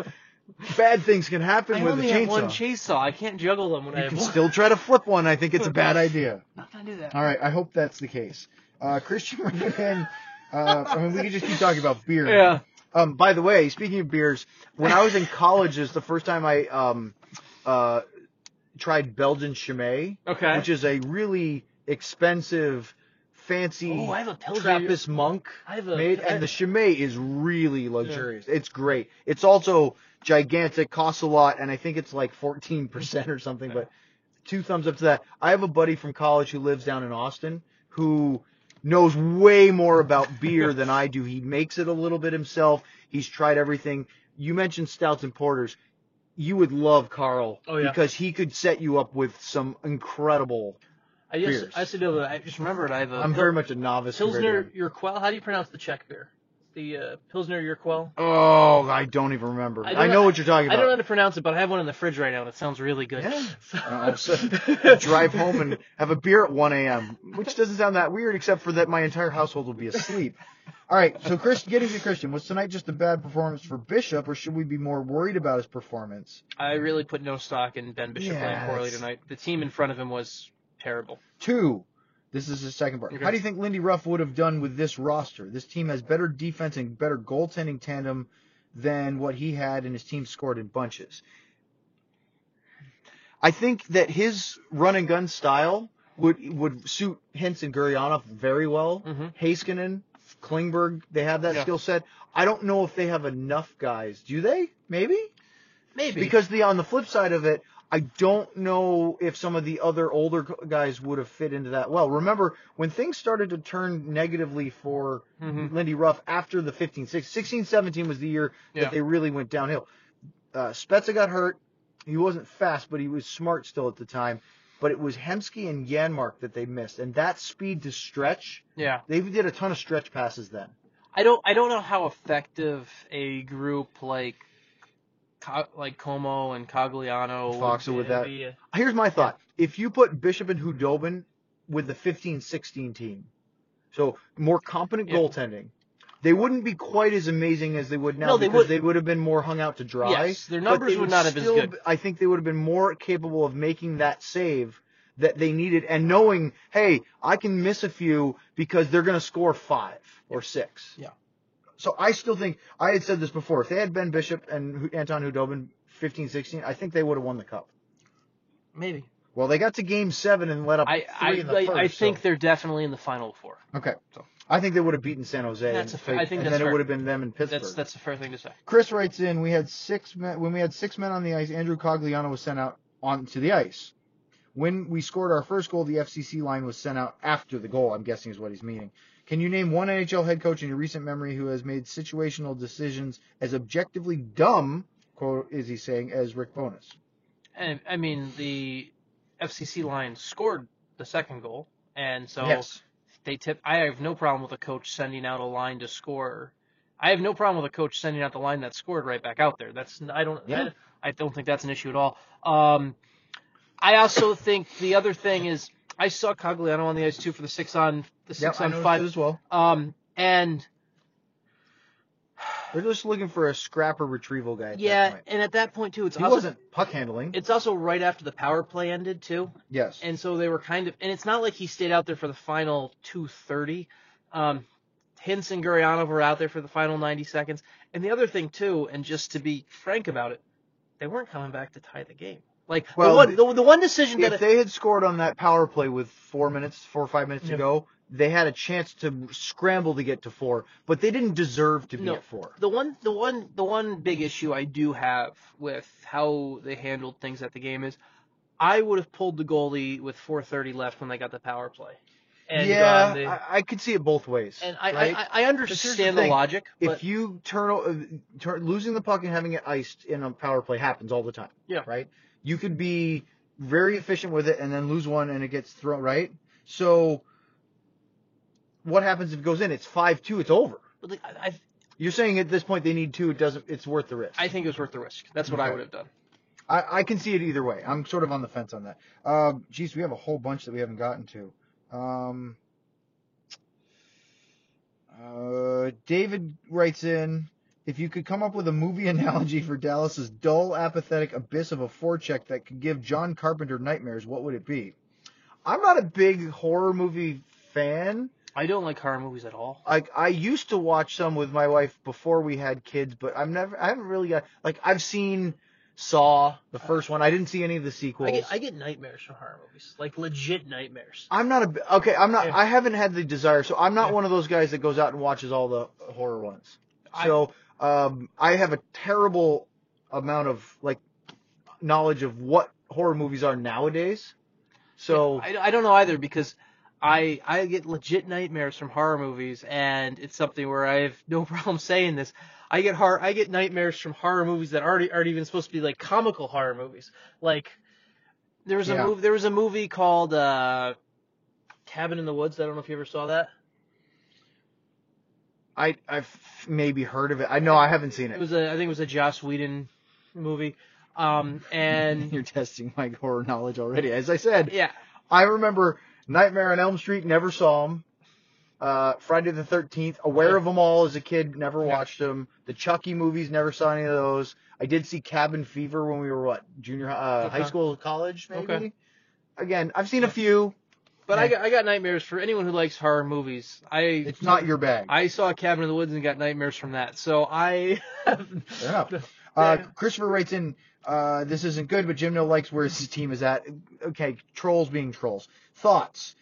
[SPEAKER 1] Bad things can happen
[SPEAKER 2] I
[SPEAKER 1] with
[SPEAKER 2] only
[SPEAKER 1] a
[SPEAKER 2] have one
[SPEAKER 1] chainsaw.
[SPEAKER 2] chainsaw. I can't juggle them when I
[SPEAKER 1] You
[SPEAKER 2] have
[SPEAKER 1] can
[SPEAKER 2] one.
[SPEAKER 1] still try to flip one. I think it's a bad idea.
[SPEAKER 2] not gonna do that.
[SPEAKER 1] All right, I hope that's the case. Uh, Christian Regan, uh, I mean, we could just keep talking about beer.
[SPEAKER 2] Yeah.
[SPEAKER 1] Um, by the way, speaking of beers, when I was in college, is the first time I um, uh, tried Belgian Chimay,
[SPEAKER 2] Okay.
[SPEAKER 1] which is a really expensive, fancy
[SPEAKER 2] Oh, I have a Pilsner.
[SPEAKER 1] Trappist monk
[SPEAKER 2] I have a.
[SPEAKER 1] made,
[SPEAKER 2] I-
[SPEAKER 1] and the Chimay is really luxurious. It's great. It's also gigantic, costs a lot, and I think it's like 14% or something, but two thumbs up to that. I have a buddy from college who lives down in Austin who knows way more about beer than I do. He makes it a little bit himself. He's tried everything. You mentioned stouts and porters. You would love Carl
[SPEAKER 2] Oh, yeah.
[SPEAKER 1] because he could set you up with some incredible.
[SPEAKER 2] I just
[SPEAKER 1] beers.
[SPEAKER 2] I used to know that. I just remembered I have a.
[SPEAKER 1] I'm very much a novice.
[SPEAKER 2] Pilsner
[SPEAKER 1] him.
[SPEAKER 2] Urquell. How do you pronounce the Czech beer? The uh, Pilsner Urquell.
[SPEAKER 1] Oh, I don't even remember. I,
[SPEAKER 2] don't
[SPEAKER 1] know what you're talking about.
[SPEAKER 2] I don't know how to pronounce it, but I have one in the fridge right now, and it sounds really good.
[SPEAKER 1] Yeah.
[SPEAKER 2] So-
[SPEAKER 1] Uh, so drive home and have a beer at 1 a.m., which doesn't sound that weird, except for that my entire household will be asleep. All right, so Chris, getting to Christian, was tonight just a bad performance for Bishop, or should we be more worried about his performance?
[SPEAKER 2] I really put no stock in Ben Bishop
[SPEAKER 1] Yeah,
[SPEAKER 2] playing poorly tonight. The team in front of him was terrible.
[SPEAKER 1] Two, this is the second part.
[SPEAKER 2] Okay.
[SPEAKER 1] How do you think Lindy Ruff would have done with this roster? This team has better defense and better goaltending tandem than what he had, and his team scored in bunches. I think that his run and gun style would would suit Hintz and Gurianov very well.
[SPEAKER 2] Mhm.
[SPEAKER 1] Heiskanen, Klingberg, they have that
[SPEAKER 2] Yeah.
[SPEAKER 1] skill set. I don't know if they have enough guys. Do they? Maybe?
[SPEAKER 2] Maybe
[SPEAKER 1] Because the on the flip side of it, I don't know if some of the other older guys would have fit into that well. Remember when things started to turn negatively for
[SPEAKER 2] Mhm.
[SPEAKER 1] Lindy Ruff after the 15, 16, 16, 17 was the year
[SPEAKER 2] Yeah.
[SPEAKER 1] that they really went downhill. Uh, Spezza got hurt. He wasn't fast, but he was smart still at the time. But it was Hemsky and Janmark that they missed, and that speed to stretch,
[SPEAKER 2] Yeah.
[SPEAKER 1] they did a ton of stretch passes then.
[SPEAKER 2] I don't I don't know how effective a group like Co- like Comeau and Cogliano
[SPEAKER 1] Fox
[SPEAKER 2] would
[SPEAKER 1] with that.
[SPEAKER 2] be.
[SPEAKER 1] Here's my thought: if you put Bishop and Khudobin with the 15-16 team, so more competent
[SPEAKER 2] Yeah.
[SPEAKER 1] goaltending, they wouldn't be quite as amazing as they would now
[SPEAKER 2] No, they
[SPEAKER 1] because
[SPEAKER 2] would-
[SPEAKER 1] they would have been more hung out to dry.
[SPEAKER 2] Yes, their numbers
[SPEAKER 1] they
[SPEAKER 2] would not have been as good.
[SPEAKER 1] I think they would have been more capable of making that save that they needed and knowing, hey, I can miss a few because they're going to score five or six.
[SPEAKER 2] Yeah.
[SPEAKER 1] So I still think I had said this before. If they had Ben Bishop and Anton Khudobin 15-16, I think they would have won the cup.
[SPEAKER 2] Maybe.
[SPEAKER 1] Well, they got to game seven and let up
[SPEAKER 2] I
[SPEAKER 1] three
[SPEAKER 2] I,
[SPEAKER 1] in the
[SPEAKER 2] I,
[SPEAKER 1] first.
[SPEAKER 2] I think
[SPEAKER 1] so-
[SPEAKER 2] they're definitely in the final four.
[SPEAKER 1] okay.
[SPEAKER 2] so.
[SPEAKER 1] I think they would have beaten San Jose.
[SPEAKER 2] That's
[SPEAKER 1] and,
[SPEAKER 2] a fair- I think
[SPEAKER 1] and
[SPEAKER 2] that's
[SPEAKER 1] then it would have been them in Pittsburgh.
[SPEAKER 2] That's that's a fair thing to say.
[SPEAKER 1] Chris writes in, we had six men, when we had six men on the ice, Andrew Cogliano was sent out onto the ice. When we scored our first goal, the FCC line was sent out after the goal, I'm guessing is what he's meaning. Can you name one NHL head coach in your recent memory who has made situational decisions as objectively dumb, quote, is he saying, as Rick Bowness?
[SPEAKER 2] And I mean the FCC line scored the second goal, and so
[SPEAKER 1] yes.
[SPEAKER 2] they tip. I have no problem with a coach sending out a line to score. I have no problem with a coach sending out the line that scored right back out there. That's I don't
[SPEAKER 1] Yeah.
[SPEAKER 2] I, I don't think that's an issue at all. Um, I also think the other thing is I saw Cogliano on the ice too for the six on the six
[SPEAKER 1] I
[SPEAKER 2] on five.
[SPEAKER 1] as well.
[SPEAKER 2] Um, and
[SPEAKER 1] They're just looking for a scrapper retrieval guy.
[SPEAKER 2] Yeah, and at that point too, it's
[SPEAKER 1] he
[SPEAKER 2] also,
[SPEAKER 1] wasn't puck handling.
[SPEAKER 2] It's also right after the power play ended too.
[SPEAKER 1] yes.
[SPEAKER 2] and so they were kind of, and it's not like he stayed out there for the final 230. Um, Hintz and Gurianov were out there for the final 90 seconds. And the other thing too, and just to be frank about it, they weren't coming back to tie the game. Like
[SPEAKER 1] Well,
[SPEAKER 2] the one, the, the one decision that
[SPEAKER 1] if they had scored on that power play with four minutes, four or five minutes
[SPEAKER 2] Yeah.
[SPEAKER 1] to go, they had a chance to scramble to get to four, but they didn't deserve to be
[SPEAKER 2] No.
[SPEAKER 1] at four.
[SPEAKER 2] the one, the one, the one big issue I do have with how they handled things at the game is, I would have pulled the goalie with 4:30 left when they got the power play. And
[SPEAKER 1] yeah,
[SPEAKER 2] the-
[SPEAKER 1] I, I could see it both ways.
[SPEAKER 2] and I,
[SPEAKER 1] right?
[SPEAKER 2] I, I
[SPEAKER 1] the
[SPEAKER 2] understand the,
[SPEAKER 1] thing.
[SPEAKER 2] logic, but
[SPEAKER 1] if you turn, turn losing the puck and having it iced in a power play happens all the time.
[SPEAKER 2] Yeah.
[SPEAKER 1] Right. You could be very efficient with it and then lose one and it gets thrown right. So what happens if it goes in? It's five two. It's over.
[SPEAKER 2] but like, I, I
[SPEAKER 1] You're saying at this point they need two. It doesn't. It's worth the risk.
[SPEAKER 2] I think it was worth the risk. That's what I would have done.
[SPEAKER 1] I, I can see it either way. I'm sort of on the fence on that. Uh, geez, we have a whole bunch that we haven't gotten to. Um, uh, David writes in, if you could come up with a movie analogy for Dallas's dull, apathetic abyss of a forecheck that could give John Carpenter nightmares, what would it be? I'm not a big horror movie fan.
[SPEAKER 2] I don't like horror movies at all.
[SPEAKER 1] Like I used to watch some with my wife before we had kids, but I've never, I haven't really got like I've seen Saw, the first one. I didn't see any of the sequels.
[SPEAKER 2] I get I get nightmares from horror movies, like legit nightmares.
[SPEAKER 1] I'm not a okay. I'm not.
[SPEAKER 2] Yeah.
[SPEAKER 1] I haven't had the desire, so I'm not
[SPEAKER 2] Yeah.
[SPEAKER 1] one of those guys that goes out and watches all the horror ones.
[SPEAKER 2] I-
[SPEAKER 1] So um, I have a terrible amount of like knowledge of what horror movies are nowadays. So
[SPEAKER 2] I, I don't know either because I I get legit nightmares from horror movies, and it's something where I have no problem saying this. I get horror I get nightmares from horror movies that aren't aren't even supposed to be like comical horror movies. Like there was a
[SPEAKER 1] Yeah.
[SPEAKER 2] movie there was a movie called uh, Cabin in the Woods. I don't know if you ever saw that.
[SPEAKER 1] I I've maybe heard of it. I know I haven't seen
[SPEAKER 2] It
[SPEAKER 1] it.
[SPEAKER 2] was a I think it was a Joss Whedon movie. Um and
[SPEAKER 1] You're testing my horror knowledge already. As I said,
[SPEAKER 2] yeah,
[SPEAKER 1] I remember Nightmare on Elm Street. Never saw them. Uh, Friday the Thirteenth. Aware of them all as a kid. Never watched them. The Chucky movies. Never saw any of those. I did see Cabin Fever when we were what junior uh,
[SPEAKER 2] Okay.
[SPEAKER 1] high school, college maybe.
[SPEAKER 2] Okay.
[SPEAKER 1] Again, I've seen a few.
[SPEAKER 2] but I got I got nightmares for anyone who likes horror movies. I
[SPEAKER 1] It's not your bag.
[SPEAKER 2] I saw Cabin in the Woods and got nightmares from that. So I
[SPEAKER 1] Fair Uh, Christopher writes in, uh, this isn't good, but Jim Nill likes where his team is at. Okay, trolls being trolls. Thoughts?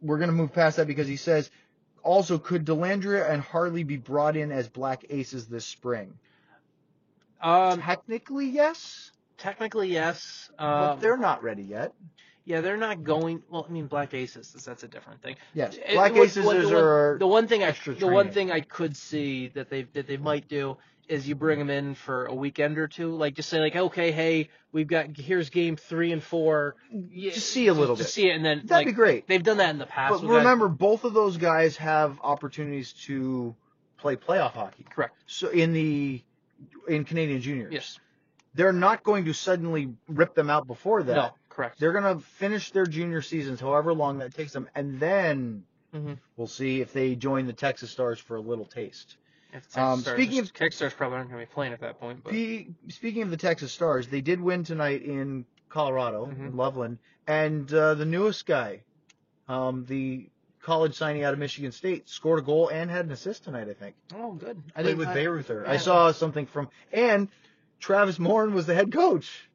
[SPEAKER 1] We're going to move past that because he says, also, could Dellandrea and Harley be brought in as black aces this spring?
[SPEAKER 2] um
[SPEAKER 1] Technically, yes.
[SPEAKER 2] Technically, yes.
[SPEAKER 1] but
[SPEAKER 2] Um,
[SPEAKER 1] they're not ready yet.
[SPEAKER 2] yeah, they're not going. Well, I mean, Black Aces. That's a different thing.
[SPEAKER 1] Yes,
[SPEAKER 2] It-
[SPEAKER 1] Black
[SPEAKER 2] what-
[SPEAKER 1] Aces
[SPEAKER 2] what-
[SPEAKER 1] is
[SPEAKER 2] the one-
[SPEAKER 1] are
[SPEAKER 2] the one thing I the one thing I could see that they that they might do is you bring them in for a weekend or two, like just say like, okay, hey, we've got here's game three and four, yeah,
[SPEAKER 1] Just see a little bit.
[SPEAKER 2] see it, and then
[SPEAKER 1] That'd
[SPEAKER 2] like
[SPEAKER 1] be great.
[SPEAKER 2] they've done that in the past.
[SPEAKER 1] But remember, both of those guys have opportunities to play playoff hockey.
[SPEAKER 2] correct?
[SPEAKER 1] So in the in Canadian juniors,
[SPEAKER 2] Yes,
[SPEAKER 1] they're not going to suddenly rip them out before that.
[SPEAKER 2] no, correct.
[SPEAKER 1] They're going to finish their junior seasons, however long that takes them, and then
[SPEAKER 2] Mhm.
[SPEAKER 1] we'll see if they join the Texas Stars for a little taste.
[SPEAKER 2] The
[SPEAKER 1] Um, speaking of-
[SPEAKER 2] Kickstar's probably aren't going to be playing at that point, but
[SPEAKER 1] P- speaking of the Texas Stars, they did win tonight in Colorado,
[SPEAKER 2] Mhm.
[SPEAKER 1] in Loveland, and uh, the newest guy, um, the college signing out of Michigan State, scored a goal and had an assist tonight. I think
[SPEAKER 2] oh, good. I
[SPEAKER 1] played
[SPEAKER 2] think
[SPEAKER 1] with
[SPEAKER 2] I-
[SPEAKER 1] Bayreuther. I saw something from and Travis Morin was the head coach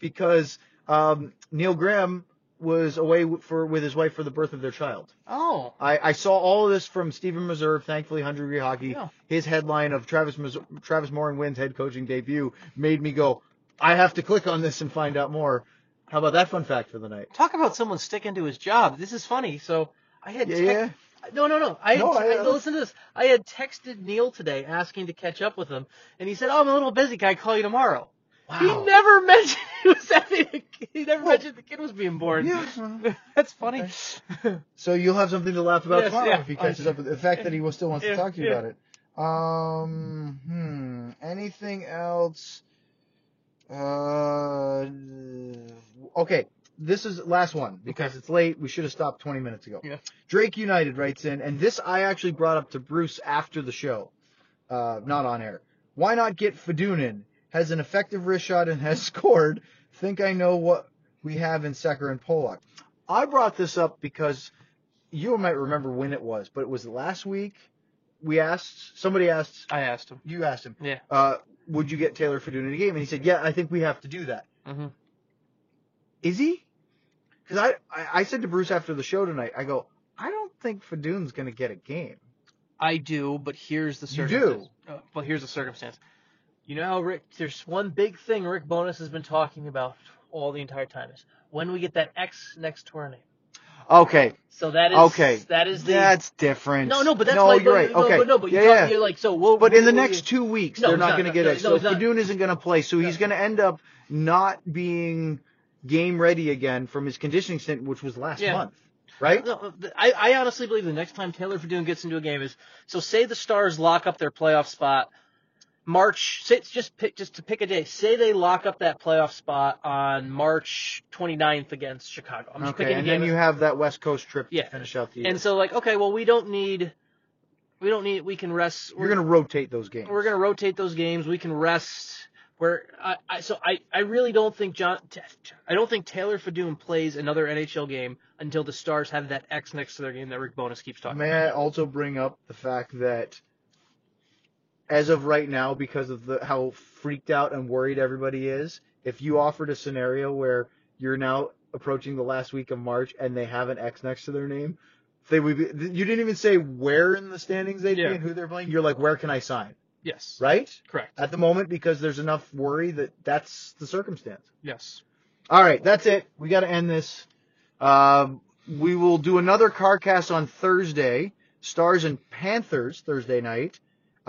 [SPEAKER 1] because um, Neil Graham was away for with his wife for the birth of their child.
[SPEAKER 2] Oh,
[SPEAKER 1] I, I saw all of this from Stephen Meserve, thankfully 100 Degree Hockey.
[SPEAKER 2] Yeah.
[SPEAKER 1] His headline of Travis Mes- Travis Morin wins head coaching debut made me go, I have to click on this and find out more. How about that fun fact for the night?
[SPEAKER 2] talk about someone sticking to his job. This is funny. So I had
[SPEAKER 1] Yeah,
[SPEAKER 2] tex-
[SPEAKER 1] yeah.
[SPEAKER 2] No, no, no. I, had
[SPEAKER 1] No,
[SPEAKER 2] te-
[SPEAKER 1] I-
[SPEAKER 2] I- listen to this. I had texted Neil today asking to catch up with him, and he said, "Oh, I'm a little busy. Can I call you tomorrow?"
[SPEAKER 1] Wow.
[SPEAKER 2] He never mentioned he was kid. he never
[SPEAKER 1] Well,
[SPEAKER 2] mentioned the kid was being born.
[SPEAKER 1] Yeah.
[SPEAKER 2] That's funny.
[SPEAKER 1] So you'll have something to laugh about
[SPEAKER 2] Yes,
[SPEAKER 1] tomorrow
[SPEAKER 2] yeah.
[SPEAKER 1] if he catches up with the fact that he will still wants to talk to you
[SPEAKER 2] yeah.
[SPEAKER 1] about it. Um, hmm, anything else? Uh, okay, this is last one because
[SPEAKER 2] Okay.
[SPEAKER 1] it's late. We should have stopped 20 minutes ago.
[SPEAKER 2] Yeah.
[SPEAKER 1] Drake United writes in, and this I actually brought up to Bruce after the show, uh, not on air. Why not get Fadunin? Has an effective wrist shot and has scored. Think I know what we have in Sekera and Polak. I brought this up because you might remember when it was, but it was last week. We asked somebody asked
[SPEAKER 2] I asked him.
[SPEAKER 1] you asked him,
[SPEAKER 2] Yeah.
[SPEAKER 1] uh, would you get Taylor Fedun in a game? And he said, yeah, I think we have to do that.
[SPEAKER 2] hmm
[SPEAKER 1] Is he? Because I, I I said to Bruce after the show tonight, I go, I don't think Fedun's going to get a game.
[SPEAKER 2] I do, but here's the circumstance.
[SPEAKER 1] You do?
[SPEAKER 2] Uh, well, here's the circumstance. You know how Rick? There's one big thing Rick Bowness has been talking about all the entire time is when we get that X next to our name.
[SPEAKER 1] Okay,
[SPEAKER 2] So that is
[SPEAKER 1] Okay.
[SPEAKER 2] That is the
[SPEAKER 1] that's different.
[SPEAKER 2] no, no, but that's
[SPEAKER 1] no,
[SPEAKER 2] why,
[SPEAKER 1] you're
[SPEAKER 2] but,
[SPEAKER 1] right.
[SPEAKER 2] no,
[SPEAKER 1] Okay,
[SPEAKER 2] but no, but
[SPEAKER 1] yeah, yeah.
[SPEAKER 2] like so. We'll,
[SPEAKER 1] But in the
[SPEAKER 2] we'll-
[SPEAKER 1] next two weeks,
[SPEAKER 2] No,
[SPEAKER 1] they're not
[SPEAKER 2] not.
[SPEAKER 1] going to get
[SPEAKER 2] no,
[SPEAKER 1] So. Fedun isn't going to play. So he's going to end up not being game ready again from his conditioning stint, which was last
[SPEAKER 2] Yeah.
[SPEAKER 1] month, right?
[SPEAKER 2] No, uh, I, I honestly believe the next time Taylor Fedun gets into a game is so. Say the Stars lock up their playoff spot. March, say, just pick, just to pick a day. Say they lock up that playoff spot on March 29th against Chicago. I'm just
[SPEAKER 1] Okay,
[SPEAKER 2] picking
[SPEAKER 1] and then you have that West Coast trip
[SPEAKER 2] Yeah.
[SPEAKER 1] to finish out the year.
[SPEAKER 2] and so like, okay, well we don't need, we don't need. We can rest.
[SPEAKER 1] You're going to rotate those games.
[SPEAKER 2] we're going to rotate those games. We can rest. Where I, I so I, I really don't think John I don't think Taylor Fedun plays another NHL game until the Stars have that X next to their game that Rick Bowness keeps talking.
[SPEAKER 1] May I also bring up the fact that as of right now, because of the how freaked out and worried everybody is, if you offered a scenario where you're now approaching the last week of March and they have an X next to their name, they would be, you didn't even say where in the standings they'd
[SPEAKER 2] Yeah.
[SPEAKER 1] be and who they're playing. You're like, where can I sign?
[SPEAKER 2] Yes.
[SPEAKER 1] Right?
[SPEAKER 2] Correct.
[SPEAKER 1] At the moment, because there's enough worry that that's the circumstance.
[SPEAKER 2] Yes.
[SPEAKER 1] All right, that's it. We got to end this. Um, we will do another CarCast on Thursday. Stars and Panthers Thursday night.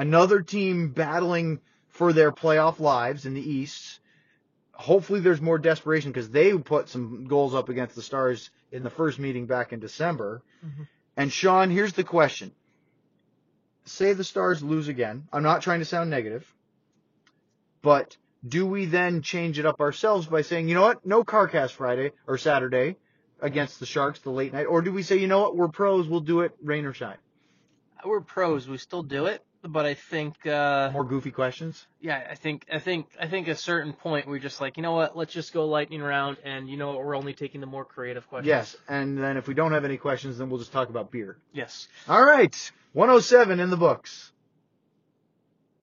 [SPEAKER 1] Another team battling for their playoff lives in the East. Hopefully, there's more desperation because they put some goals up against the Stars in the first meeting back in December.
[SPEAKER 2] Mhm.
[SPEAKER 1] And Sean, here's the question: Say the Stars lose again. I'm not trying to sound negative, but do we then change it up ourselves by saying, you know what, no CarCast Friday or Saturday against the Sharks, the late night, or do we say, you know what, we're pros, we'll do it rain or shine?
[SPEAKER 2] We're pros. We still do it, but I think, uh,
[SPEAKER 1] More goofy questions.
[SPEAKER 2] yeah, I think, I think, I think a certain point we're just like, you know what? Let's just go lightning round, and you know what? We're only taking the more creative questions.
[SPEAKER 1] Yes, and then if we don't have any questions, then we'll just talk about beer.
[SPEAKER 2] Yes.
[SPEAKER 1] All right, 107 in the books.